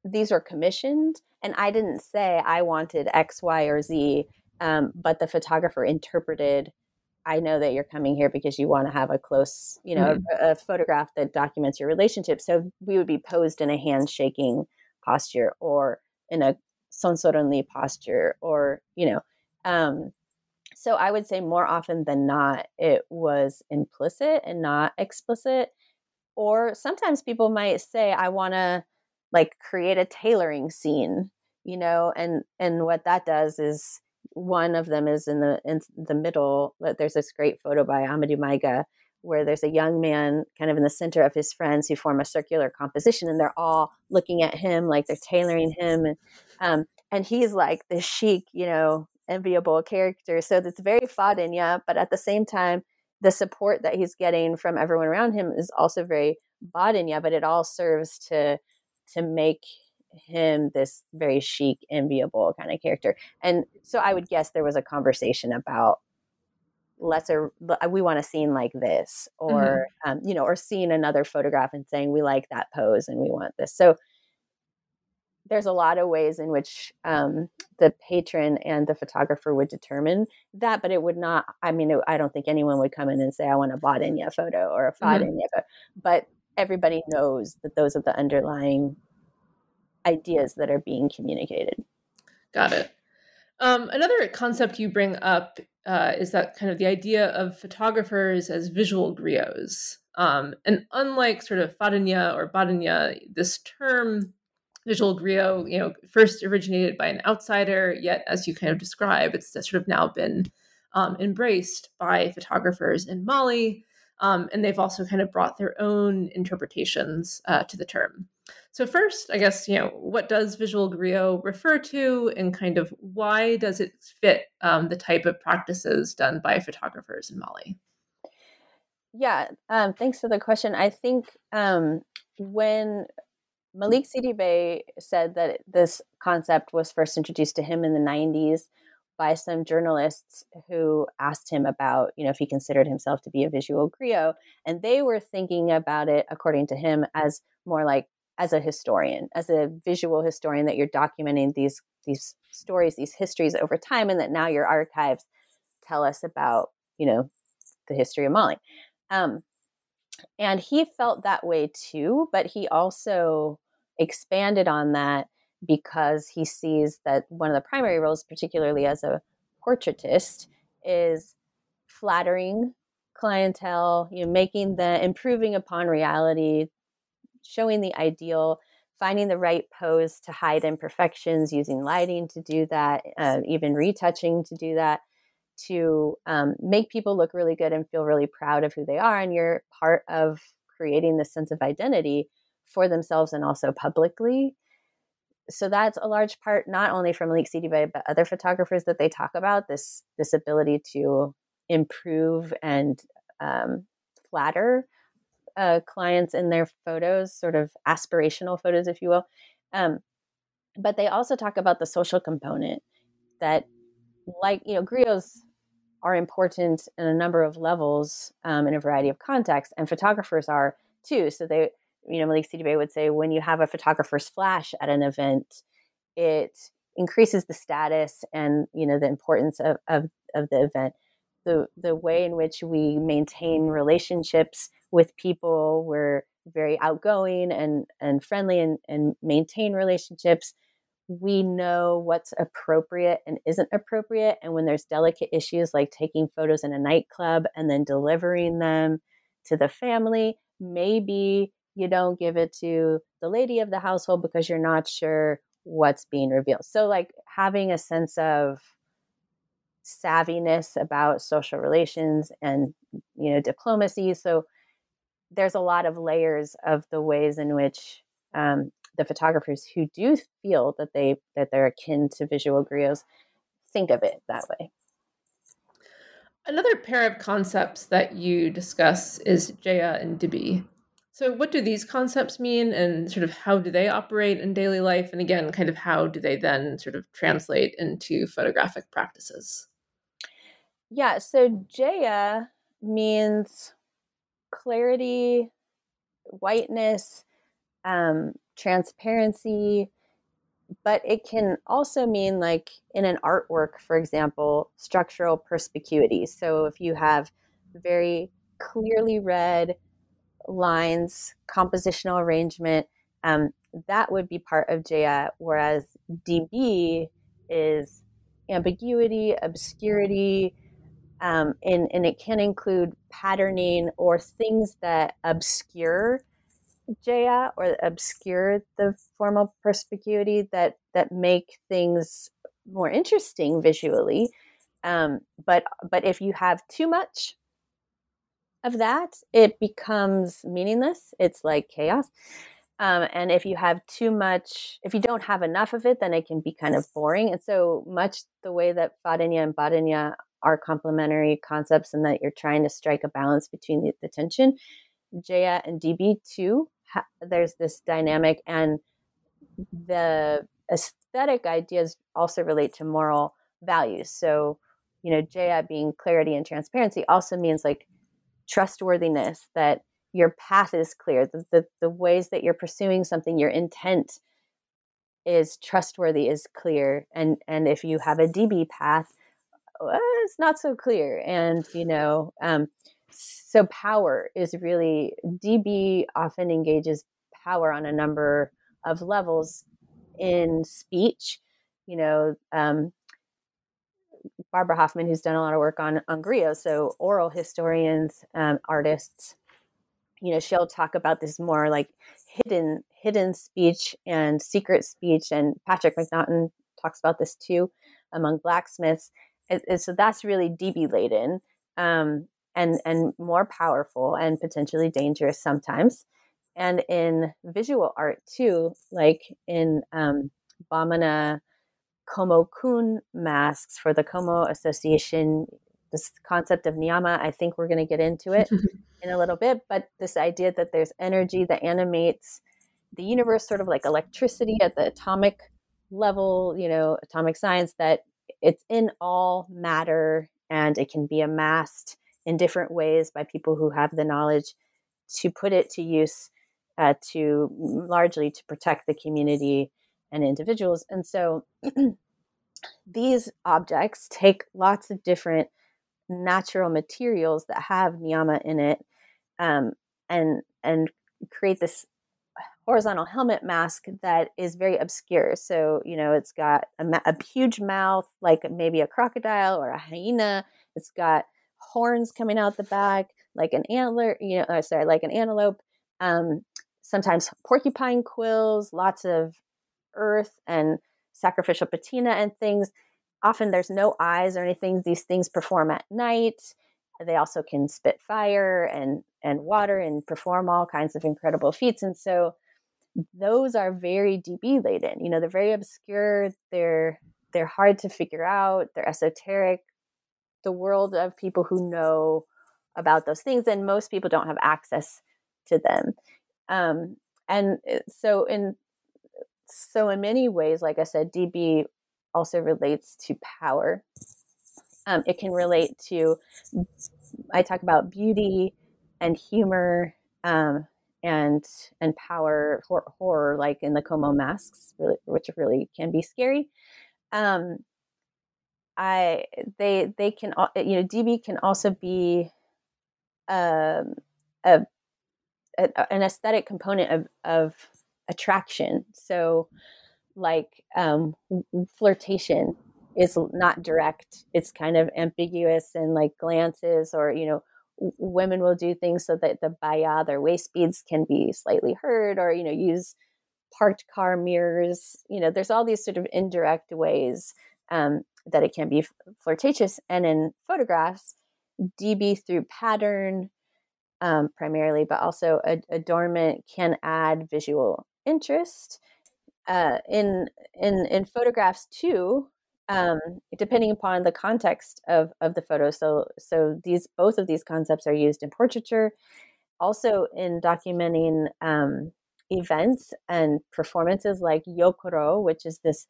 these were commissioned and I didn't say I wanted X, Y, or Z, um, but the photographer interpreted. I know that you're coming here because you want to have a close, you know, mm-hmm. a, a, photograph that documents your relationship. So we would be posed in a handshaking posture or in a sonsoronli posture or, you know, um, so I would say more often than not, it was implicit and not explicit. Or sometimes people might say, I want to like create a tailoring scene, you know, and and what that does is one of them is in the in the middle. There's this great photo by Amadou Maiga where there's a young man kind of in the center of his friends who form a circular composition and they're all looking at him like they're tailoring him and um, and he's like this chic you know enviable character. So it's very Fadenya, but at the same time, the support that he's getting from everyone around him is also very Badenya, but it all serves to to make him this very chic, enviable kind of character. And so I would guess there was a conversation about lesser we want a scene like this or mm-hmm. um, you know or seeing another photograph and saying we like that pose and we want this so there's a lot of ways in which um, the patron and the photographer would determine that, but it would not. I mean, it, I don't think anyone would come in and say, "I want a Badenya photo" or a Fadenya mm-hmm. photo. But everybody knows that those are the underlying ideas that are being communicated. Got it. Um, another concept you bring up uh, is that kind of the idea of photographers as visual griots. Um, and unlike sort of Fadenya or Badenya, this term visual griot, you know, first originated by an outsider, yet as you kind of describe, it's sort of now been um, embraced by photographers in Mali, um, and they've also kind of brought their own interpretations uh, to the term. So first, I guess you know what does visual griot refer to, and kind of why does it fit um, the type of practices done by photographers in Mali? Yeah, um, thanks for the question. I think um, when Malik Sidibé said that this concept was first introduced to him in the 90s by some journalists who asked him about, you know, if he considered himself to be a visual griot. And they were thinking about it, according to him, as more like as a historian, as a visual historian, that you're documenting these these stories, these histories over time, and that now your archives tell us about, you know, the history of Mali. Um, and he felt that way too, but he also expanded on that because he sees that one of the primary roles, particularly as a portraitist, is flattering clientele, you know, making the improving upon reality, showing the ideal, finding the right pose to hide imperfections, using lighting to do that, uh, even retouching to do that to um, make people look really good and feel really proud of who they are. And you're part of creating this sense of identity for themselves and also publicly. So that's a large part, not only from Malik Sidibé, but other photographers that they talk about this this ability to improve and um, flatter uh, clients in their photos, sort of aspirational photos, if you will. Um, but they also talk about the social component that, like you know, griots are important in a number of levels um, in a variety of contexts, and photographers are too. So they, you know, Malik Sidibé would say when you have a photographer's flash at an event, it increases the status and you know the importance of, of, of the event. The the way in which we maintain relationships with people, we're very outgoing and and friendly and, and maintain relationships we know what's appropriate and isn't appropriate. And when there's delicate issues like taking photos in a nightclub and then delivering them to the family, maybe you don't give it to the lady of the household because you're not sure what's being revealed. So, like having a sense of savviness about social relations and you know diplomacy so there's a lot of layers of the ways in which um, the photographers who do feel that they that they're akin to visual griots think of it that way. Another pair of concepts that you discuss is Djeya and Dibi. So, what do these concepts mean, and sort of how do they operate in daily life? And again, kind of how do they then sort of translate into photographic practices? Yeah, so Djeya means clarity whiteness, um, transparency, but it can also mean like in an artwork, for example, structural perspicuity. So if you have very clearly read lines, compositional arrangement, um, that would be part of Djeya, whereas Dibi is ambiguity, obscurity, um, and, and it can include patterning or things that obscure Djeya or obscure the formal perspicuity that that make things more interesting visually. Um, but but if you have too much of that, it becomes meaningless. It's like chaos. Um, and if you have too much, if you don't have enough of it, then it can be kind of boring. And so much the way that Fadenya and Badenya are complementary concepts and that you're trying to strike a balance between the, the tension. Djeya and Dibi too, ha- there's this dynamic, and the aesthetic ideas also relate to moral values. So, you know, Djeya being clarity and transparency also means like trustworthiness, that your path is clear, the, the, the ways that you're pursuing something, your intent is trustworthy, is clear. And and if you have a Dibi path, well, it's not so clear. And you know, um, so power is really Dibi often engages power on a number of levels in speech. You know, um, Barbara Hoffman, who's done a lot of work on on griot, so oral historians, um, artists. You know, she'll talk about this more like hidden hidden speech and secret speech, and Patrick McNaughton talks about this too among blacksmiths. And, and so that's really Dibi laden um, and and more powerful and potentially dangerous sometimes. And in visual art too, like in um, Bamana Komo Kun masks for the Komo Association. This concept of niyama, I think we're going to get into it (laughs) in a little bit, but this idea that there's energy that animates the universe, sort of like electricity at the atomic level, you know, atomic science, that it's in all matter and it can be amassed in different ways by people who have the knowledge to put it to use uh, to largely to protect the community and individuals. And so (clears throat) these objects take lots of different natural materials that have niyama in it um, and and create this horizontal helmet mask that is very obscure. So, you know, it's got a, a, huge mouth, like maybe a crocodile or a hyena. It's got horns coming out the back, like an antler, you know, uh, sorry, like an antelope. Um, sometimes porcupine quills, lots of earth and sacrificial patina and things. Often there's no eyes or anything. These things perform at night. They also can spit fire and and water and perform all kinds of incredible feats. And so those are very Dibi laden. You know, they're very obscure. They're they're hard to figure out. They're esoteric. The world of people who know about those things, and most people don't have access to them. Um, and uh, so in so in many ways, like I said, Dibi also relates to power. Um, it can relate to I talk about beauty and humor um, and and power horror, horror, like in the Komo masks, really, which really can be scary. Um, I they they can you know Dibi can also be um, a, a, an aesthetic component of of attraction. So, like um, flirtation is not direct; it's kind of ambiguous and like glances or you know women will do things so that the baya, their waist beads, can be slightly heard, or you know, use parked car mirrors. You know, there's all these sort of indirect ways um, that it can be flirtatious. And in photographs, Dibi through pattern um, primarily, but also adornment can add visual interest. Uh, in in in photographs too, um, depending upon the context of, of the photo. So, so these both of these concepts are used in portraiture, also in documenting um, events and performances like Yokoro, which is this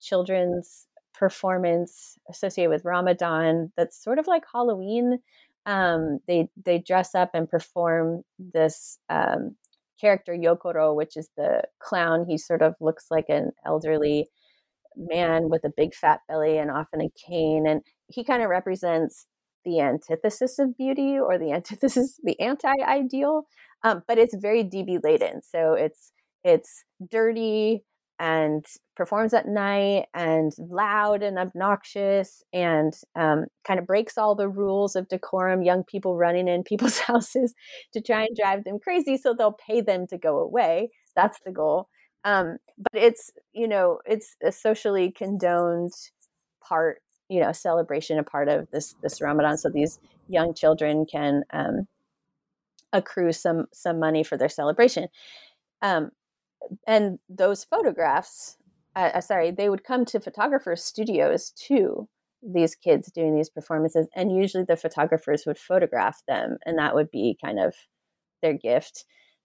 children's performance associated with Ramadan. That's sort of like Halloween. Um, they they dress up and perform this um, character Yokoro, which is the clown. He sort of looks like an elderly man with a big fat belly and often a cane. And he kind of represents the antithesis of beauty or the (laughs) antithesis, the anti-ideal. Um, but it's very Dibi laden. So it's it's dirty and performs at night and loud and obnoxious and um, kind of breaks all the rules of decorum young people running in people's (laughs) houses to try and drive them crazy so they'll pay them to go away that's the goal um, but it's you know it's a socially condoned part you know celebration a part of this this ramadan. So these young children can um, accrue some some money for their celebration. Um, and those photographs uh, uh, sorry they would come to photographers studios too these kids doing these performances and usually the photographers would photograph them and that would be kind of their gift.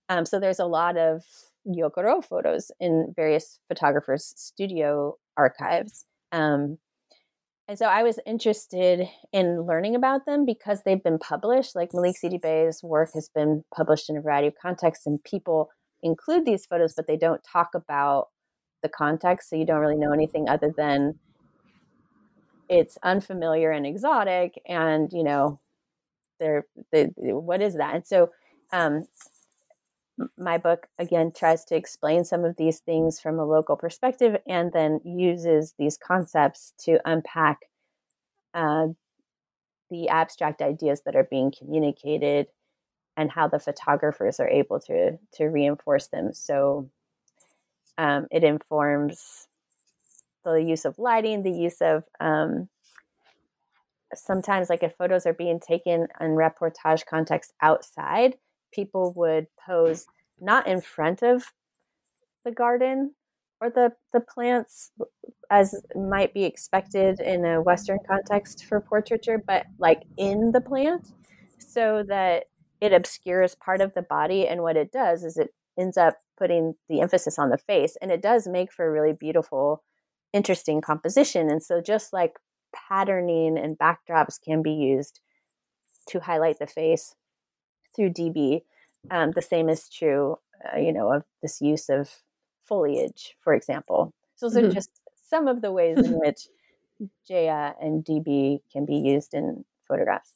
Um, so there's a lot of yokoro photos in various photographers studio archives um, and so I was interested in learning about them because they've been published. Like Malik Sidibé's work has been published in a variety of contexts, and people include these photos, but they don't talk about the context. So you don't really know anything other than it's unfamiliar and exotic, and you know, they're they, what is that? And so, um, my book again tries to explain some of these things from a local perspective, and then uses these concepts to unpack uh, the abstract ideas that are being communicated and how the photographers are able to to reinforce them. So um, it informs the use of lighting, the use of um, sometimes like if photos are being taken in reportage context outside, people would pose not in front of the garden or the the plants as might be expected in a western context for portraiture but like in the plant so that it obscures part of the body. And what it does is it ends up putting the emphasis on the face and it does make for a really beautiful interesting composition. And so just like patterning and backdrops can be used to highlight the face through dibi um, the same is true uh, you know of this use of foliage for example so those mm-hmm. are just some of the ways in (laughs) which Djeya and dibi can be used in photographs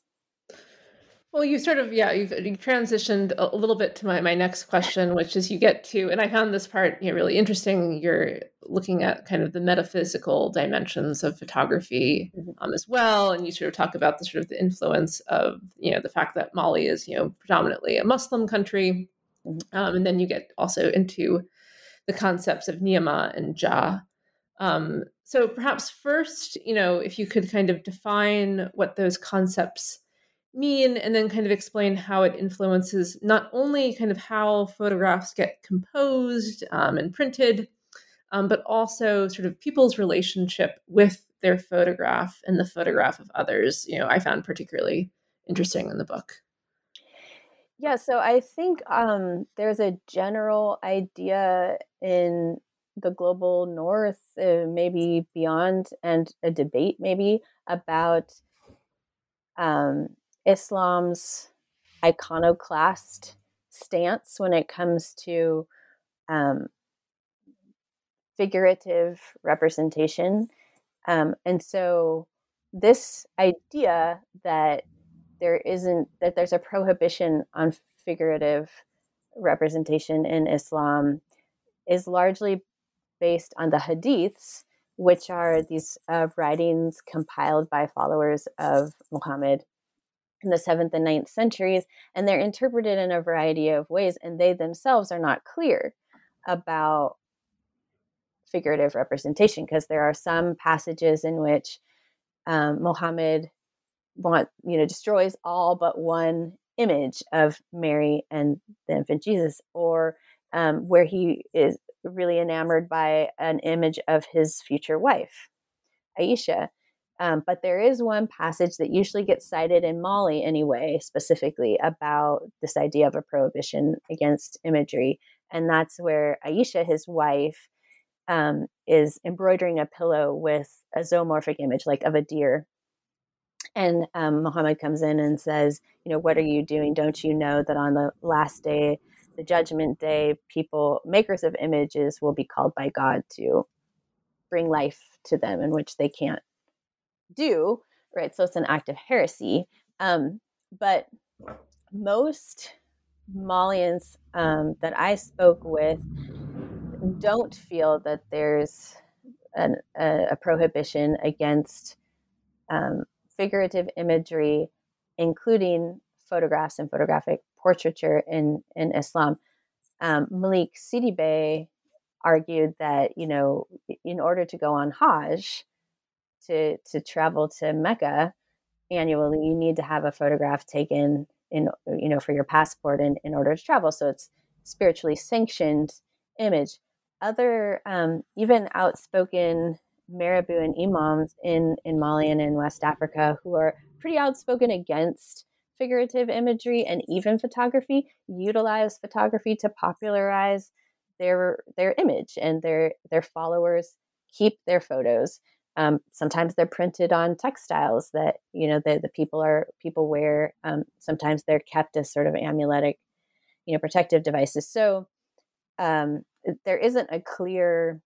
well, you sort of, yeah, you've, you transitioned a little bit to my, my next question, which is you get to, and I found this part you know, really interesting. You're looking at kind of the metaphysical dimensions of photography mm-hmm. um, as well. And you sort of talk about the sort of the influence of, you know, the fact that Mali is, you know, predominantly a Muslim country. Mm-hmm. Um, and then you get also into the concepts of niyama and jah. Um, so perhaps first, you know, if you could kind of define what those concepts mean and then kind of explain how it influences not only kind of how photographs get composed um, and printed um, but also sort of people's relationship with their photograph and the photograph of others you know i found particularly interesting in the book. Yeah so i think um, there's a general idea in the global north uh, maybe beyond and a debate maybe about um, Islam's iconoclast stance when it comes to um, figurative representation. Um, and so, this idea that there isn't, that there's a prohibition on figurative representation in Islam is largely based on the hadiths, which are these uh, writings compiled by followers of Muhammad in the seventh and ninth centuries, and they're interpreted in a variety of ways, and they themselves are not clear about figurative representation because there are some passages in which um, Muhammad want you know destroys all but one image of Mary and the infant Jesus, or um, where he is really enamored by an image of his future wife, Aisha. Um, but there is one passage that usually gets cited in Mali anyway, specifically about this idea of a prohibition against imagery. And that's where Aisha, his wife, um, is embroidering a pillow with a zoomorphic image, like of a deer. And um, Muhammad comes in and says, You know, what are you doing? Don't you know that on the last day, the judgment day, people, makers of images, will be called by God to bring life to them in which they can't do, right? So it's an act of heresy. Um, but most Malians um, that I spoke with don't feel that there's an, a, a, prohibition against um, figurative imagery, including photographs and photographic portraiture in, in Islam. Um, Malik Sidibé argued that, you know, in order to go on Hajj, to, to travel to Mecca annually, you need to have a photograph taken in, you know, for your passport in, in order to travel. So it's spiritually sanctioned image. Other, um, even outspoken Marabout and imams in, in Mali and in West Africa who are pretty outspoken against figurative imagery and even photography utilize photography to popularize their their image and their their followers keep their photos um, sometimes they're printed on textiles that you know the, the people are people wear um, sometimes they're kept as sort of amuletic you know protective devices. So um, there isn't a clear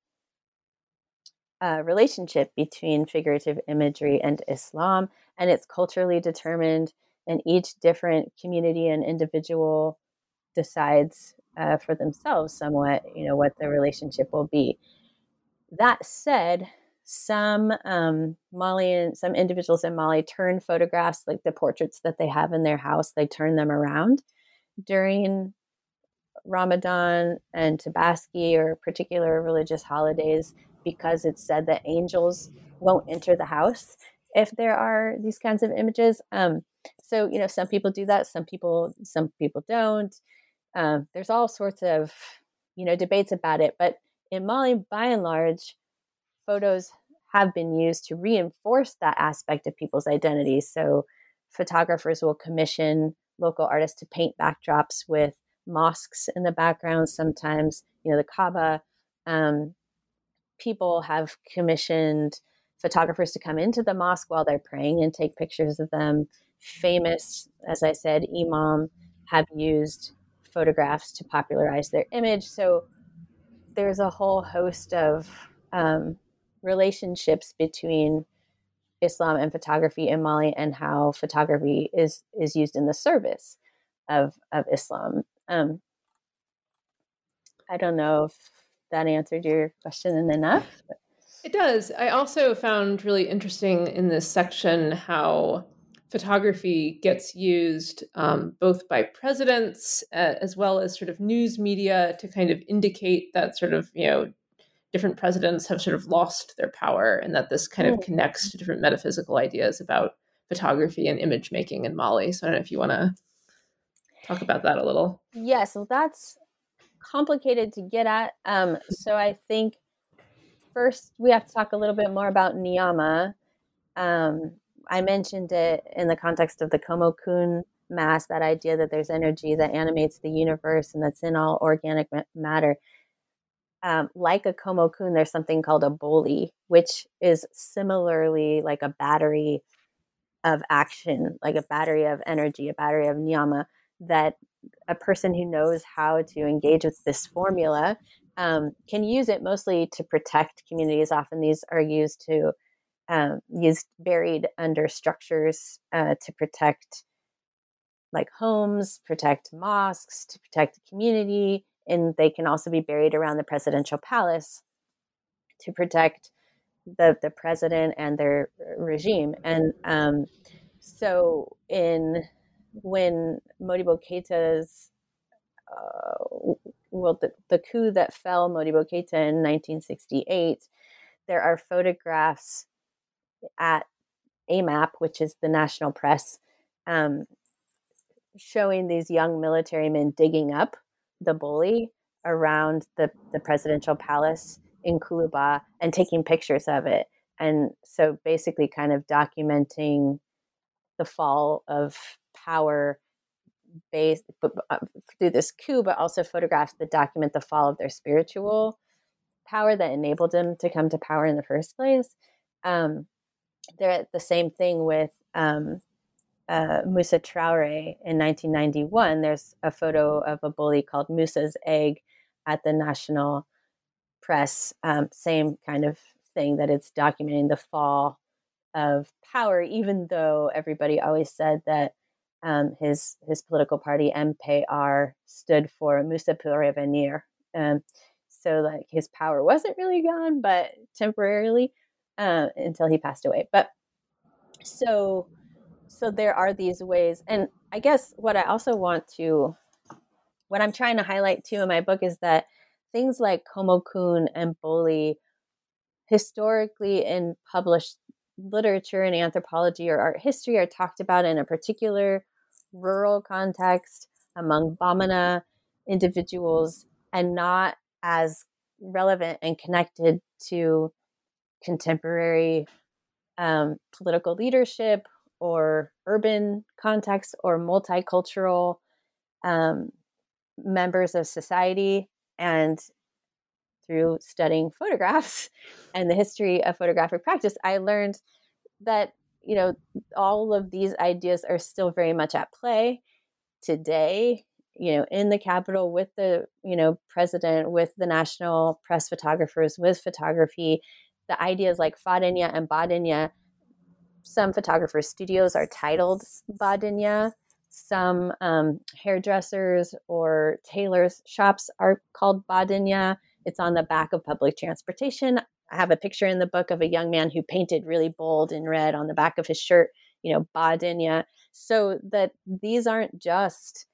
uh, relationship between figurative imagery and islam and it's culturally determined and each different community and individual decides uh, for themselves somewhat you know what the relationship will be. That said some um, Malian, some individuals in Mali turn photographs, like the portraits that they have in their house, they turn them around during Ramadan and Tabaski or particular religious holidays because it's said that angels won't enter the house if there are these kinds of images. Um, so you know, some people do that, some people some people don't. Um, there's all sorts of you know debates about it, but in Mali, by and large, photos have been used to reinforce that aspect of people's identities. So photographers will commission local artists to paint backdrops with mosques in the background. Sometimes, you know, the Kaaba. Um, people have commissioned photographers to come into the mosque while they're praying and take pictures of them. Famous, as I said, imam have used photographs to popularize their image. So there's a whole host of um, relationships between Islam and photography in Mali and how photography is is used in the service of of Islam. Um, I don't know if that answered your question enough. It does. I also found really interesting in this section how photography gets used um, both by presidents uh, as well as sort of news media to kind of indicate that sort of you know different presidents have sort of lost their power and that this kind of mm. connects to different metaphysical ideas about photography and image making in Mali. So I don't know if you want to talk about that a little. Yeah, so that's complicated to get at. Um, so I think first we have to talk a little bit more about Niyama. Um, I mentioned it in the context of the Komokun mass, that idea that there's energy that animates the universe and that's in all organic matter um, like a Komokun, there's something called a Boli, which is similarly like a battery of action, like a battery of energy, a battery of niyama, that a person who knows how to engage with this formula um, can use it mostly to protect communities. Often these are used to um, used buried under structures uh, to protect like homes, protect mosques, to protect the community, and they can also be buried around the presidential palace to protect the the president and their regime. And um, so, in when Modibo Keita's uh, well, the, the coup that fell Modibo Keita in 1968, there are photographs at AMAP, which is the national press, um, showing these young military men digging up the Boli around the, the presidential palace in Koulouba and taking pictures of it. And so basically, kind of documenting the fall of power based uh, through this coup, but also photographs that document the fall of their spiritual power that enabled them to come to power in the first place. Um, they're the same thing with um, uh, Musa Traore in 1991, there's a photo of a boli called Musa's Egg at the National Press. Um, same kind of thing that it's documenting the fall of power, even though everybody always said that um, his his political party MPR stood for Musa pour revenir. Um, so like his power wasn't really gone, but temporarily uh, until he passed away. But so so there are these ways and i guess what i also want to what i'm trying to highlight too in my book is that things like Kun and Boli historically in published literature and anthropology or art history are talked about in a particular rural context among Bamana individuals and not as relevant and connected to contemporary um, political leadership or urban context or multicultural um, members of society. And through studying photographs (laughs) and the history of photographic practice, I learned that, you know, all of these ideas are still very much at play today you know in the capital with the you know president with the national press photographers with photography the ideas like Fadenya and Badenya some photographers' studios are titled Badenya. Some um, hairdressers or tailors' shops are called Badenya. It's on the back of public transportation. I have a picture in the book of a young man who painted really bold in red on the back of his shirt, you know, Badenya. So that these aren't just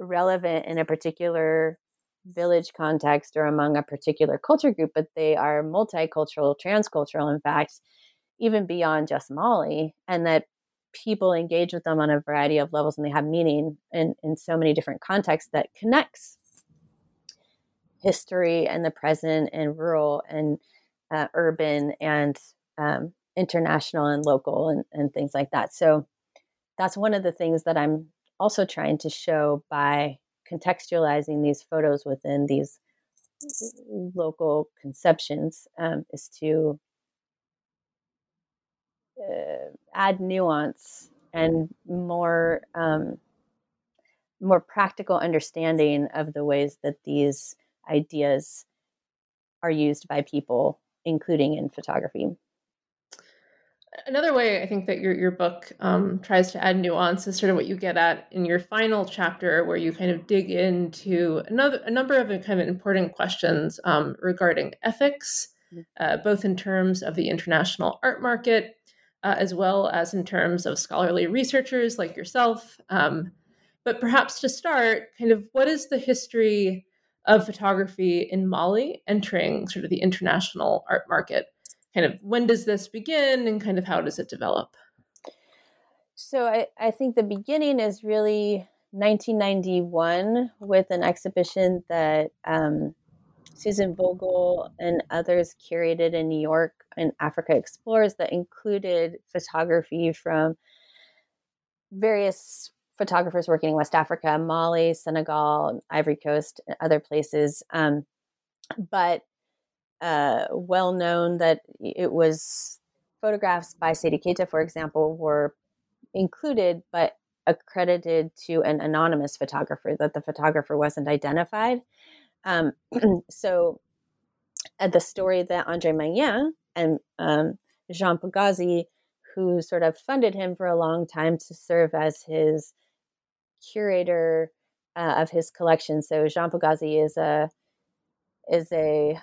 relevant in a particular village context or among a particular culture group, but they are multicultural, transcultural, in fact, even beyond just Mali, and that people engage with them on a variety of levels and they have meaning in, in so many different contexts that connects history and the present and rural and uh, urban and um, international and local and, and things like that. So that's one of the things that I'm also trying to show by contextualizing these photos within these local conceptions um, is to uh, add nuance and more um, more practical understanding of the ways that these ideas are used by people, including in photography. Another way I think that your your book um, tries to add nuance is sort of what you get at in your final chapter, where you kind of dig into another a number of kind of important questions um, regarding ethics, mm. uh, both in terms of the international art market uh, as well as in terms of scholarly researchers like yourself. Um, but perhaps to start, kind of what is the history of photography in Mali entering sort of the international art market? Kind of when does this begin and kind of how does it develop? So I, I think the beginning is really 1991 with an exhibition that um, Susan Vogel and others curated in New York and Africa Explores that included photography from various photographers working in West Africa, Mali, Senegal, Ivory Coast, and other places. Um, but uh, well known that it was photographs by Seydou Keita, for example, were included, but accredited to an anonymous photographer, that the photographer wasn't identified. Um, (clears throat) so uh, the story that Andre Magnin and um, Jean Pigozzi, who sort of funded him for a long time to serve as his curator uh, of his collection. So Jean Pigozzi is a is a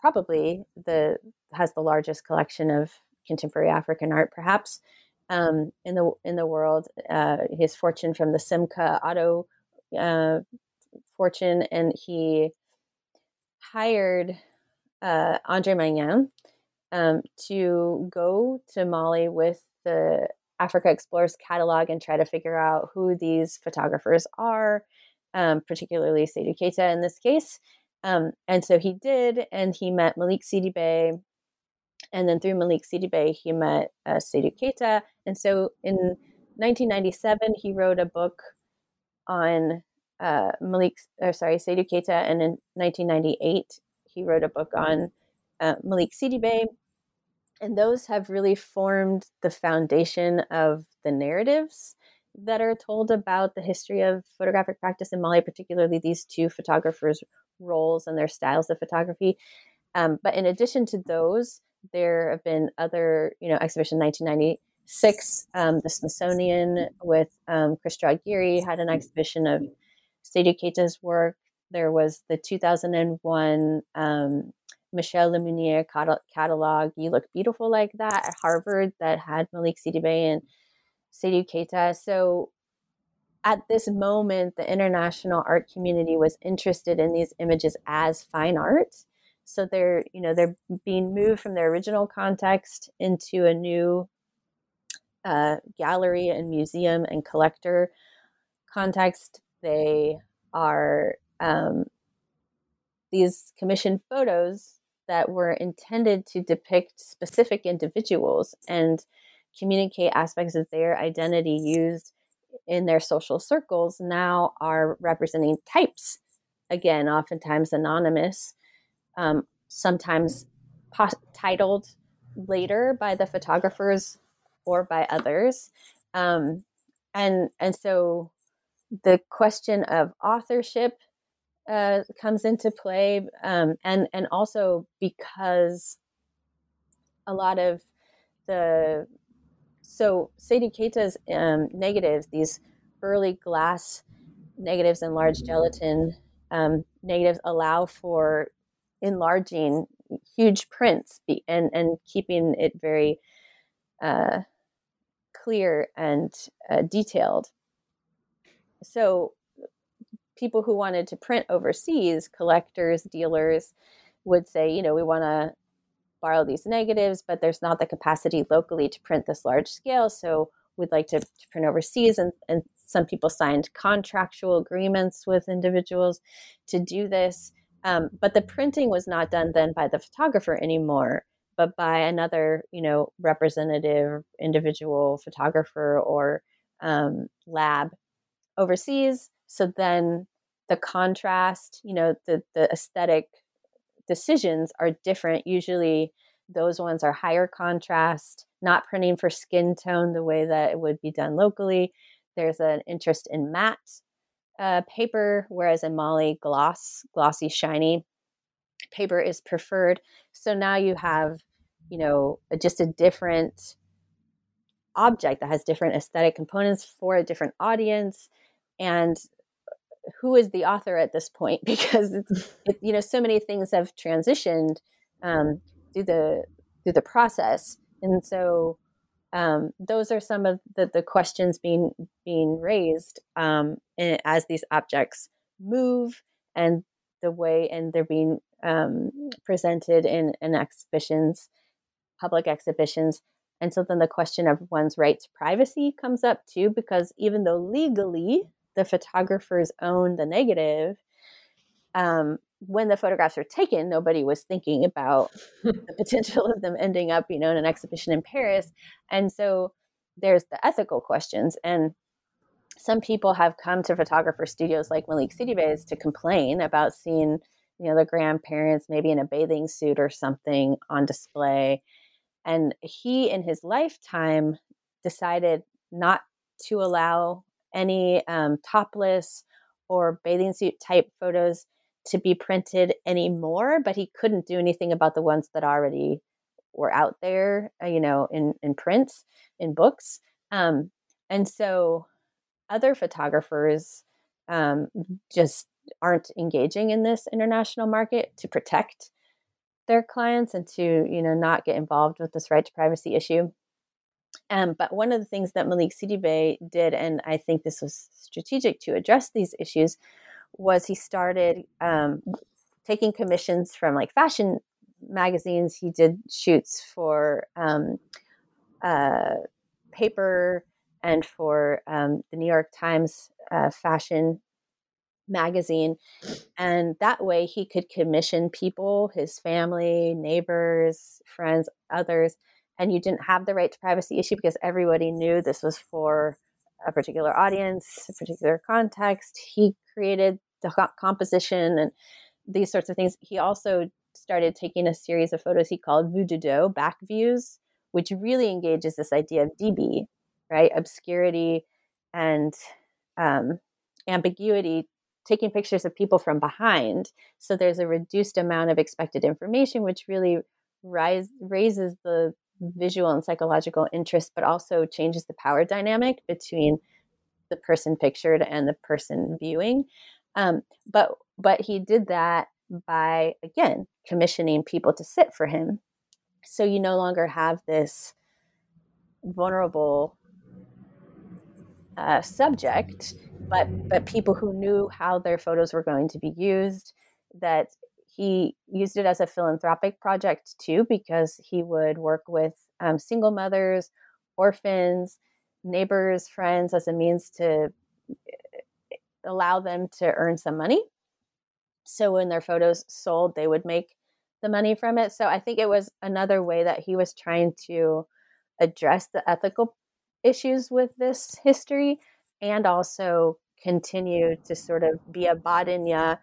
probably the has the largest collection of contemporary African art, perhaps um, in the in the world. Uh, his fortune from the Simca Auto uh, fortune, and he hired uh, Andre Magnin um, to go to Mali with the Africa Explores catalog and try to figure out who these photographers are, um, particularly Seydou Keita in this case. Um, and so he did, and he met Malik Sidibé. And then through Malik Sidibé, he met uh, Seydou Keita. And so in 1997, he wrote a book on uh, Malik, or sorry, Seydou Keita, and in 1998 he wrote a book on uh, Malik Sidibé, and those have really formed the foundation of the narratives that are told about the history of photographic practice in Mali, particularly these two photographers' roles and their styles of photography. Um, but in addition to those, there have been other, you know, exhibition 1996, um, the Smithsonian with um, Chris Geary had an exhibition of Seydou Keita's work. There was the 2001 um, Michelle Lamunière catalog, You Look Beautiful Like That at Harvard that had Malik Sidibé and Seydou Keita. So at this moment, the international art community was interested in these images as fine art. So they're, you know, they're being moved from their original context into a new uh, gallery and museum and collector context. They are um, these commissioned photos that were intended to depict specific individuals and communicate aspects of their identity used in their social circles now are representing types again oftentimes anonymous um, sometimes po- titled later by the photographers or by others um, and and so the question of authorship uh, comes into play, um, and and also because a lot of the so Seydou Keita's um, negatives, these early glass negatives and large gelatin um, negatives, allow for enlarging huge prints and and keeping it very uh, clear and uh, detailed. So people who wanted to print overseas, collectors, dealers, would say, you know, we want to borrow these negatives, but there's not the capacity locally to print this large scale. So we'd like to, to print overseas. And, and some people signed contractual agreements with individuals to do this. Um, but the printing was not done then by the photographer anymore, but by another, you know, representative individual photographer or um, lab overseas so then the contrast, you know, the the aesthetic decisions are different. Usually those ones are higher contrast, not printing for skin tone the way that it would be done locally. There's an interest in matte uh, paper, whereas in Mali, gloss, glossy, shiny paper is preferred. So now you have, you know, just a different object that has different aesthetic components for a different audience. And who is the author at this point? (laughs) Because it's it, you know so many things have transitioned um, through the through the process. And so um, those are some of the, the questions being being raised um, in, as these objects move and the way and they're being um, presented in, in exhibitions public exhibitions. And so then the question of one's right to privacy comes up too because even though legally the photographers own the negative, um, when the photographs were taken, nobody was thinking about the (laughs) potential of them ending up, you know, in an exhibition in Paris. And so there's the ethical questions. And some people have come to photographer studios like Malik Sidibé's to complain about seeing, you know, the grandparents maybe in a bathing suit or something on display. And he, in his lifetime, decided not to allow any um, topless or bathing suit type photos to be printed anymore, but he couldn't do anything about the ones that already were out there, uh, you know, in, in print, in books. Um, and so other photographers um, just aren't engaging in this international market to protect their clients and to, you know, not get involved with this right to privacy issue. Um, but one of the things that Malik Sidibé did, and I think this was strategic to address these issues, was he started um, taking commissions from like fashion magazines. He did shoots for um, uh, paper and for um, the New York Times uh, fashion magazine. And that way he could commission people, his family, neighbors, friends, others and you didn't have the right to privacy issue because everybody knew this was for a particular audience, a particular context. He created the composition and these sorts of things. He also started taking a series of photos he called dos, back views, which really engages this idea of dibi, right? Obscurity and um, ambiguity taking pictures of people from behind. So there's a reduced amount of expected information, which really rise, raises the visual and psychological interest, but also changes the power dynamic between the person pictured and the person viewing. Um, but but he did that by again commissioning people to sit for him. So you no longer have this vulnerable uh, subject, but but people who knew how their photos were going to be used. That he used it as a philanthropic project too, because he would work with um, single mothers, orphans, neighbors, friends as a means to eh, allow them to earn some money. So when their photos sold, they would make the money from it. So I think it was another way that he was trying to address the ethical issues with this history and also continue to sort of be a Badenya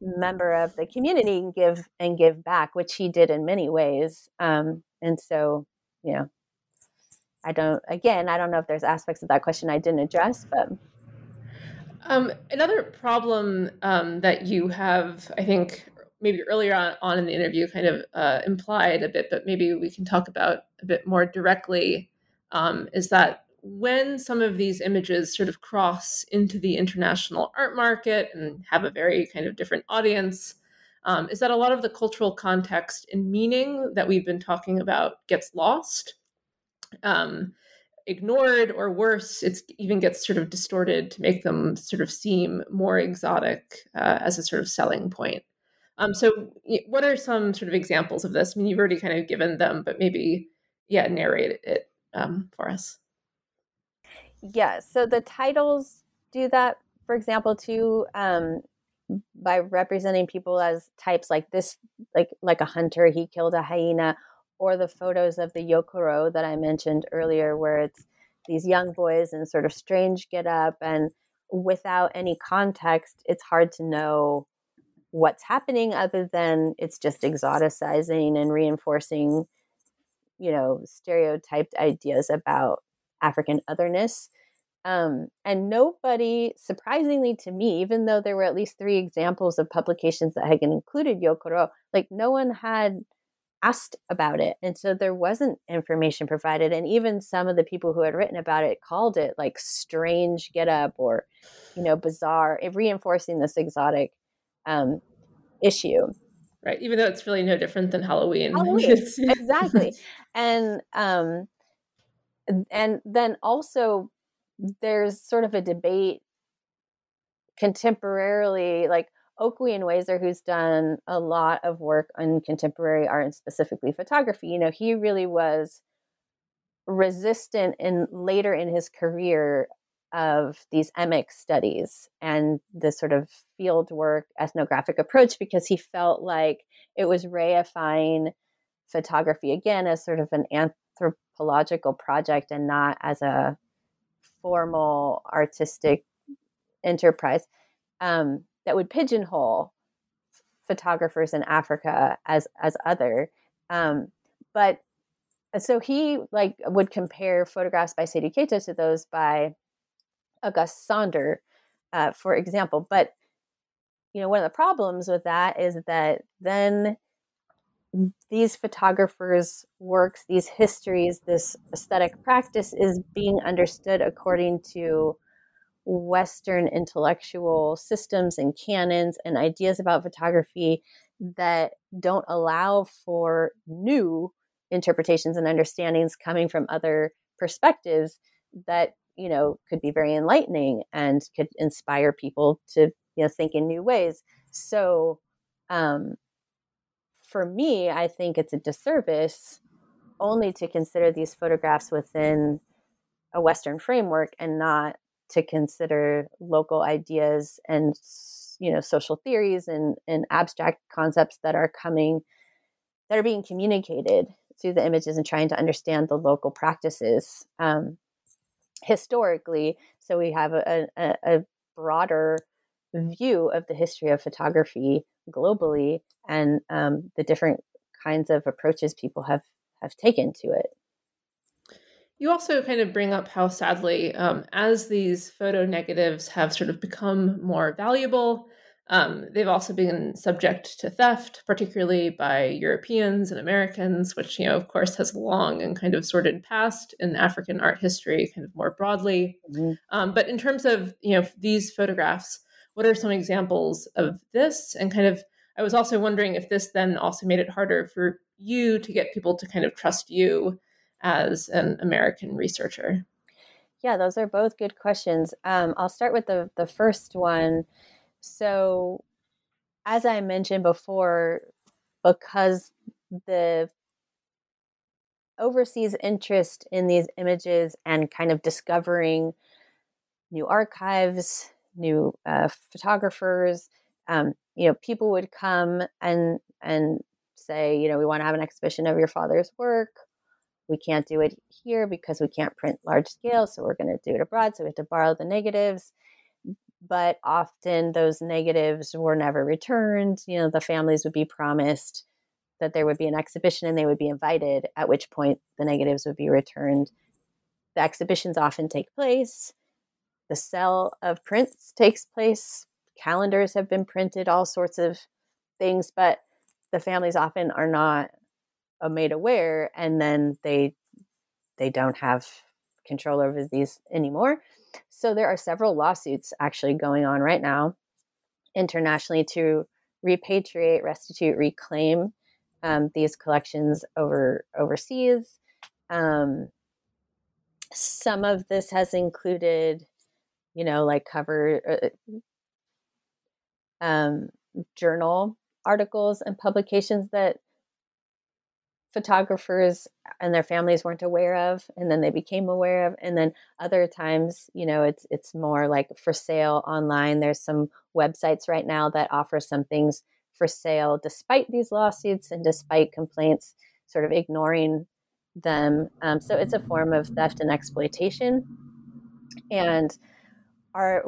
member of the community and give and give back, which he did in many ways. Um, and so, you know, I don't. Again, I don't know if there's aspects of that question I didn't address, but um, another problem um, that you have, I think, maybe earlier on, on in the interview, kind of uh, implied a bit, but maybe we can talk about a bit more directly, um, is that when some of these images sort of cross into the international art market and have a very kind of different audience, um, is that a lot of the cultural context and meaning that we've been talking about gets lost, um, ignored, or worse, it even gets sort of distorted to make them sort of seem more exotic uh, as a sort of selling point. Um, so, what are some sort of examples of this? I mean, you've already kind of given them, but maybe, yeah, narrate it um, for us. Yeah, so the titles do that, for example, too, um, by representing people as types like this, like like a hunter, he killed a hyena, or the photos of the Yokoro that I mentioned earlier, where it's these young boys in sort of strange get up and without any context, it's hard to know what's happening other than it's just exoticizing and reinforcing, you know, stereotyped ideas about African otherness. Um, and nobody, surprisingly to me, even though there were at least three examples of publications that had included Yokoro, like no one had asked about it. And so there wasn't information provided. And even some of the people who had written about it called it like strange get up or, you know, bizarre, reinforcing this exotic um, issue. Right. Even though it's really no different than Halloween. (laughs) Halloween. exactly. And, um, and then also there's sort of a debate contemporarily, like Okwui Enwezor, who's done a lot of work on contemporary art and specifically photography, you know, he really was resistant in later in his career of these emic studies and this sort of field work ethnographic approach because he felt like it was reifying photography again as sort of an anthropological project and not as a formal artistic enterprise um, that would pigeonhole photographers in Africa as as other. Um, but so he like would compare photographs by Seydou Keita to those by Auguste Sander, uh, for example. But you know, one of the problems with that is that then these photographers' works, these histories, this aesthetic practice is being understood according to Western intellectual systems and canons and ideas about photography that don't allow for new interpretations and understandings coming from other perspectives that you know could be very enlightening and could inspire people to you know think in new ways. So um, for me, I think it's a disservice only to consider these photographs within a Western framework and not to consider local ideas and you know social theories and, and abstract concepts that are coming that are being communicated through the images and trying to understand the local practices um, historically. So we have a, a, a broader view of the history of photography globally and um, the different kinds of approaches people have have taken to it. You also kind of bring up how sadly, um, as these photo negatives have sort of become more valuable, um, they've also been subject to theft, particularly by Europeans and Americans, which, you know, of course, has a long and kind of sordid past in African art history, kind of more broadly. Mm-hmm. Um, but in terms of, you know, these photographs, what are some examples of this? And kind of, I was also wondering if this then also made it harder for you to get people to kind of trust you as an American researcher. Yeah, those are both good questions. Um, I'll start with the the first one so, as I mentioned before, because the overseas interest in these images and kind of discovering new archives, new uh, photographers, um, you know, people would come and and say, you know, we want to have an exhibition of your father's work. We can't do it here because we can't print large scale, so we're going to do it abroad. So we have to borrow the negatives but often those negatives were never returned. You know, the families would be promised that there would be an exhibition and they would be invited, at which point the negatives would be returned. The exhibitions often take place, the sale of prints takes place, calendars have been printed, all sorts of things, but the families often are not uh, made aware and then they they don't have control over these anymore so there are several lawsuits actually going on right now internationally to repatriate, restitute, reclaim um, these collections over overseas. Um, some of this has included, you know, like cover uh, um, journal articles and publications that photographers and their families weren't aware of and then they became aware of and then other times you know it's it's more like for sale online. There's some websites right now that offer some things for sale despite these lawsuits and despite complaints sort of ignoring them. Um, so it's a form of theft and exploitation. And our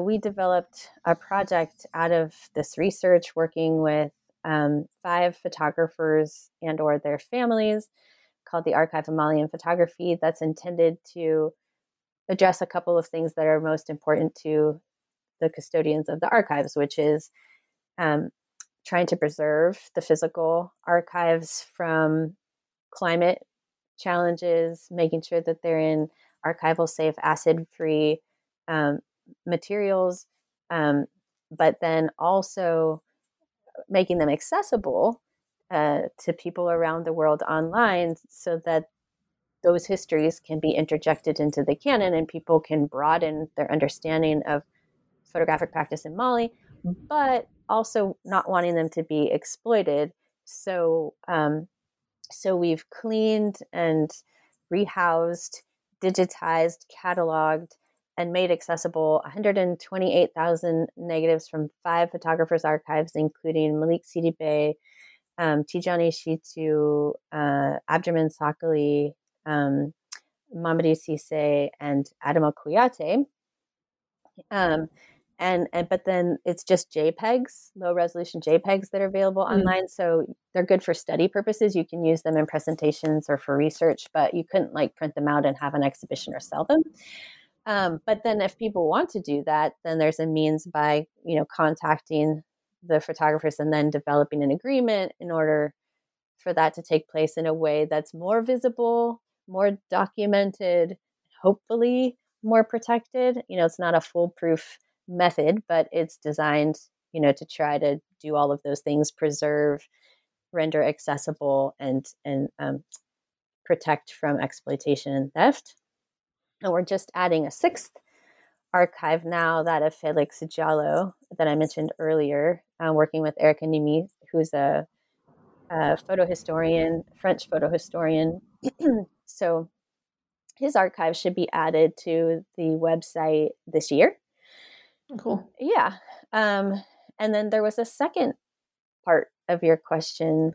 we developed a project out of this research working with um, five photographers and or their families called the Archive of Malian Photography that's intended to address a couple of things that are most important to the custodians of the archives, which is um, trying to preserve the physical archives from climate challenges, making sure that they're in archival safe, acid free um, materials, um, but then also making them accessible uh, to people around the world online so that those histories can be interjected into the canon and people can broaden their understanding of photographic practice in Mali, but also not wanting them to be exploited. So, um, so we've cleaned and rehoused, digitized, cataloged, and made accessible 128,000 negatives from five photographers' archives, including Malik Sidibe, um, Tijani Sitou, uh, Abdourahmane Sakaly, um, Mamadou Cissé, and Adama Kouyaté. Um, and, and but then it's just JPEGs, low resolution JPEGs that are available mm-hmm. online. So they're good for study purposes. You can use them in presentations or for research, but you couldn't like print them out and have an exhibition or sell them. Um, but then if people want to do that, then there's a means by, you know, contacting the photographers and then developing an agreement in order for that to take place in a way that's more visible, more documented, hopefully more protected. You know, it's not a foolproof method, but it's designed, you know, to try to do all of those things, preserve, render accessible, and and um, protect from exploitation and theft. And we're just adding a sixth archive now, that of Felix Diallo that I mentioned earlier, uh, working with Erika Nimis, who's a, a photo historian, French photo historian. (clears throat) so his archive should be added to the website this year. Cool. Yeah. Um, and then there was a second part of your question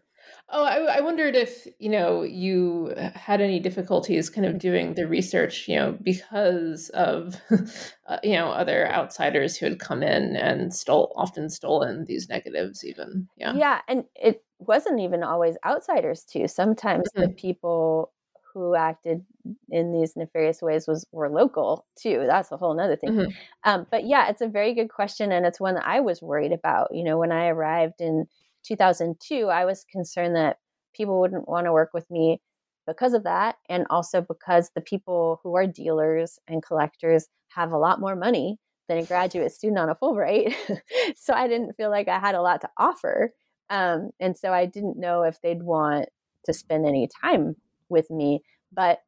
Oh, I, I, wondered if you know you had any difficulties kind of doing the research, you know, because of (laughs) uh, you know other outsiders who had come in and stole, often stolen these negatives, even. Yeah, yeah, and it wasn't even always outsiders too. Sometimes mm-hmm. the people who acted in these nefarious ways was were local too. That's a whole other thing. Mm-hmm. Um, but yeah, it's a very good question, and it's one that I was worried about. You know, when I arrived in 2002, I was concerned that people wouldn't want to work with me because of that, and also because the people who are dealers and collectors have a lot more money than a graduate student on a Fulbright. (laughs) so I didn't feel like I had a lot to offer. Um, and so I didn't know if they'd want to spend any time with me. But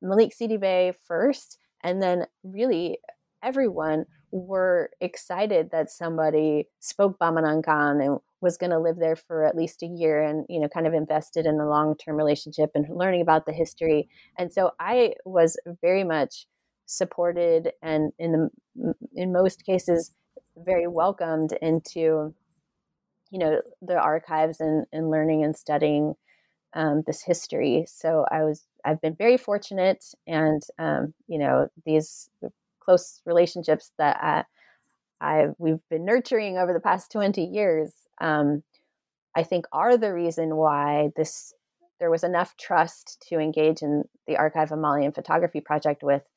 Malik Sidibe first, and then really everyone were excited that somebody spoke Bamanankan and was going to live there for at least a year and you know kind of invested in a long-term relationship and learning about the history and so i was very much supported and in the in most cases very welcomed into you know the archives and, and learning and studying um, this history. So I was I've been very fortunate, and um, you know these close relationships that I, I we've been nurturing over the past twenty years. Um, I think are the reason why this there was enough trust to engage in the Archive of Malian Photography project with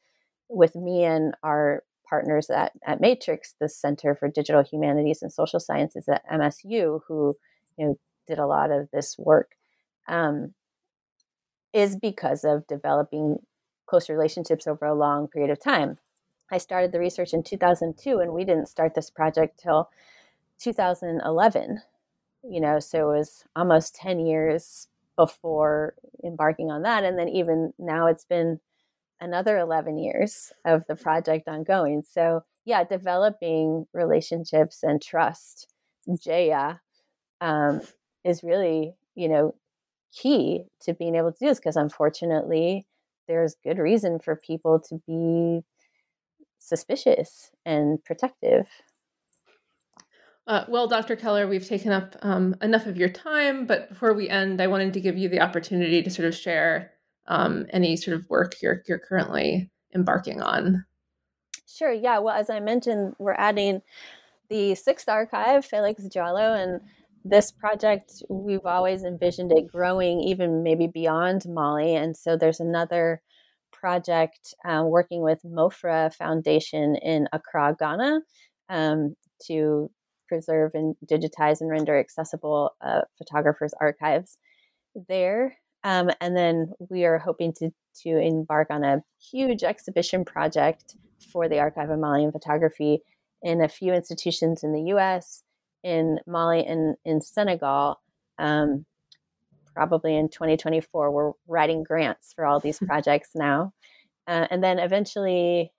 with me and our partners at, at Matrix, the Center for Digital Humanities and Social Sciences at MSU, who you know did a lot of this work um, is because of developing close relationships over a long period of time. I started the research in 2002, and we didn't start this project till 2011. You know, so it was almost 10 years before embarking on that. And then even now it's been another 11 years of the project ongoing. So, yeah, developing relationships and trust, Djeya, um, is really, you know, key to being able to do this because unfortunately there's good reason for people to be suspicious and protective uh, well, Dr. Keller, we've taken up um, enough of your time, but before we end, I wanted to give you the opportunity to sort of share um, any sort of work you're you're currently embarking on. Sure. Yeah. Well, as I mentioned, we're adding the sixth archive, Felix Diallo, and this project, we've always envisioned it growing even maybe beyond Mali. And so there's another project uh, working with Mofra Foundation in Accra, Ghana, um, to preserve and digitize and render accessible uh, photographers' archives there. Um, and then we are hoping to, to embark on a huge exhibition project for the Archive of Malian Photography in a few institutions in the US in Mali and in Senegal. Um, probably in 2024, we're writing grants for all these (laughs) projects now. Uh, and then eventually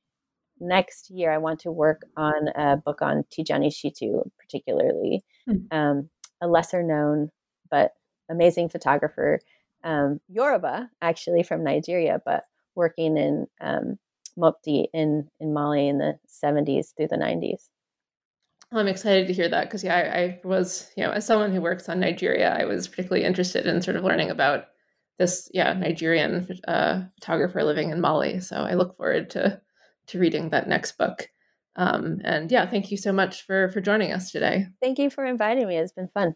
next year, I want to work on a book on Tijani Sitou, particularly mm. um, a lesser known but amazing photographer, um, Yoruba, actually from Nigeria, but working in um, Mopti in, in Mali in the 70s through the 90s. I'm excited to hear that because yeah, I, I, was you know as someone who works on Nigeria, I was particularly interested in sort of learning about this yeah Nigerian uh, photographer living in Mali. So I look forward to to reading that next book. Um, and yeah, thank you so much for for joining us today. Thank you for inviting me. It's been fun.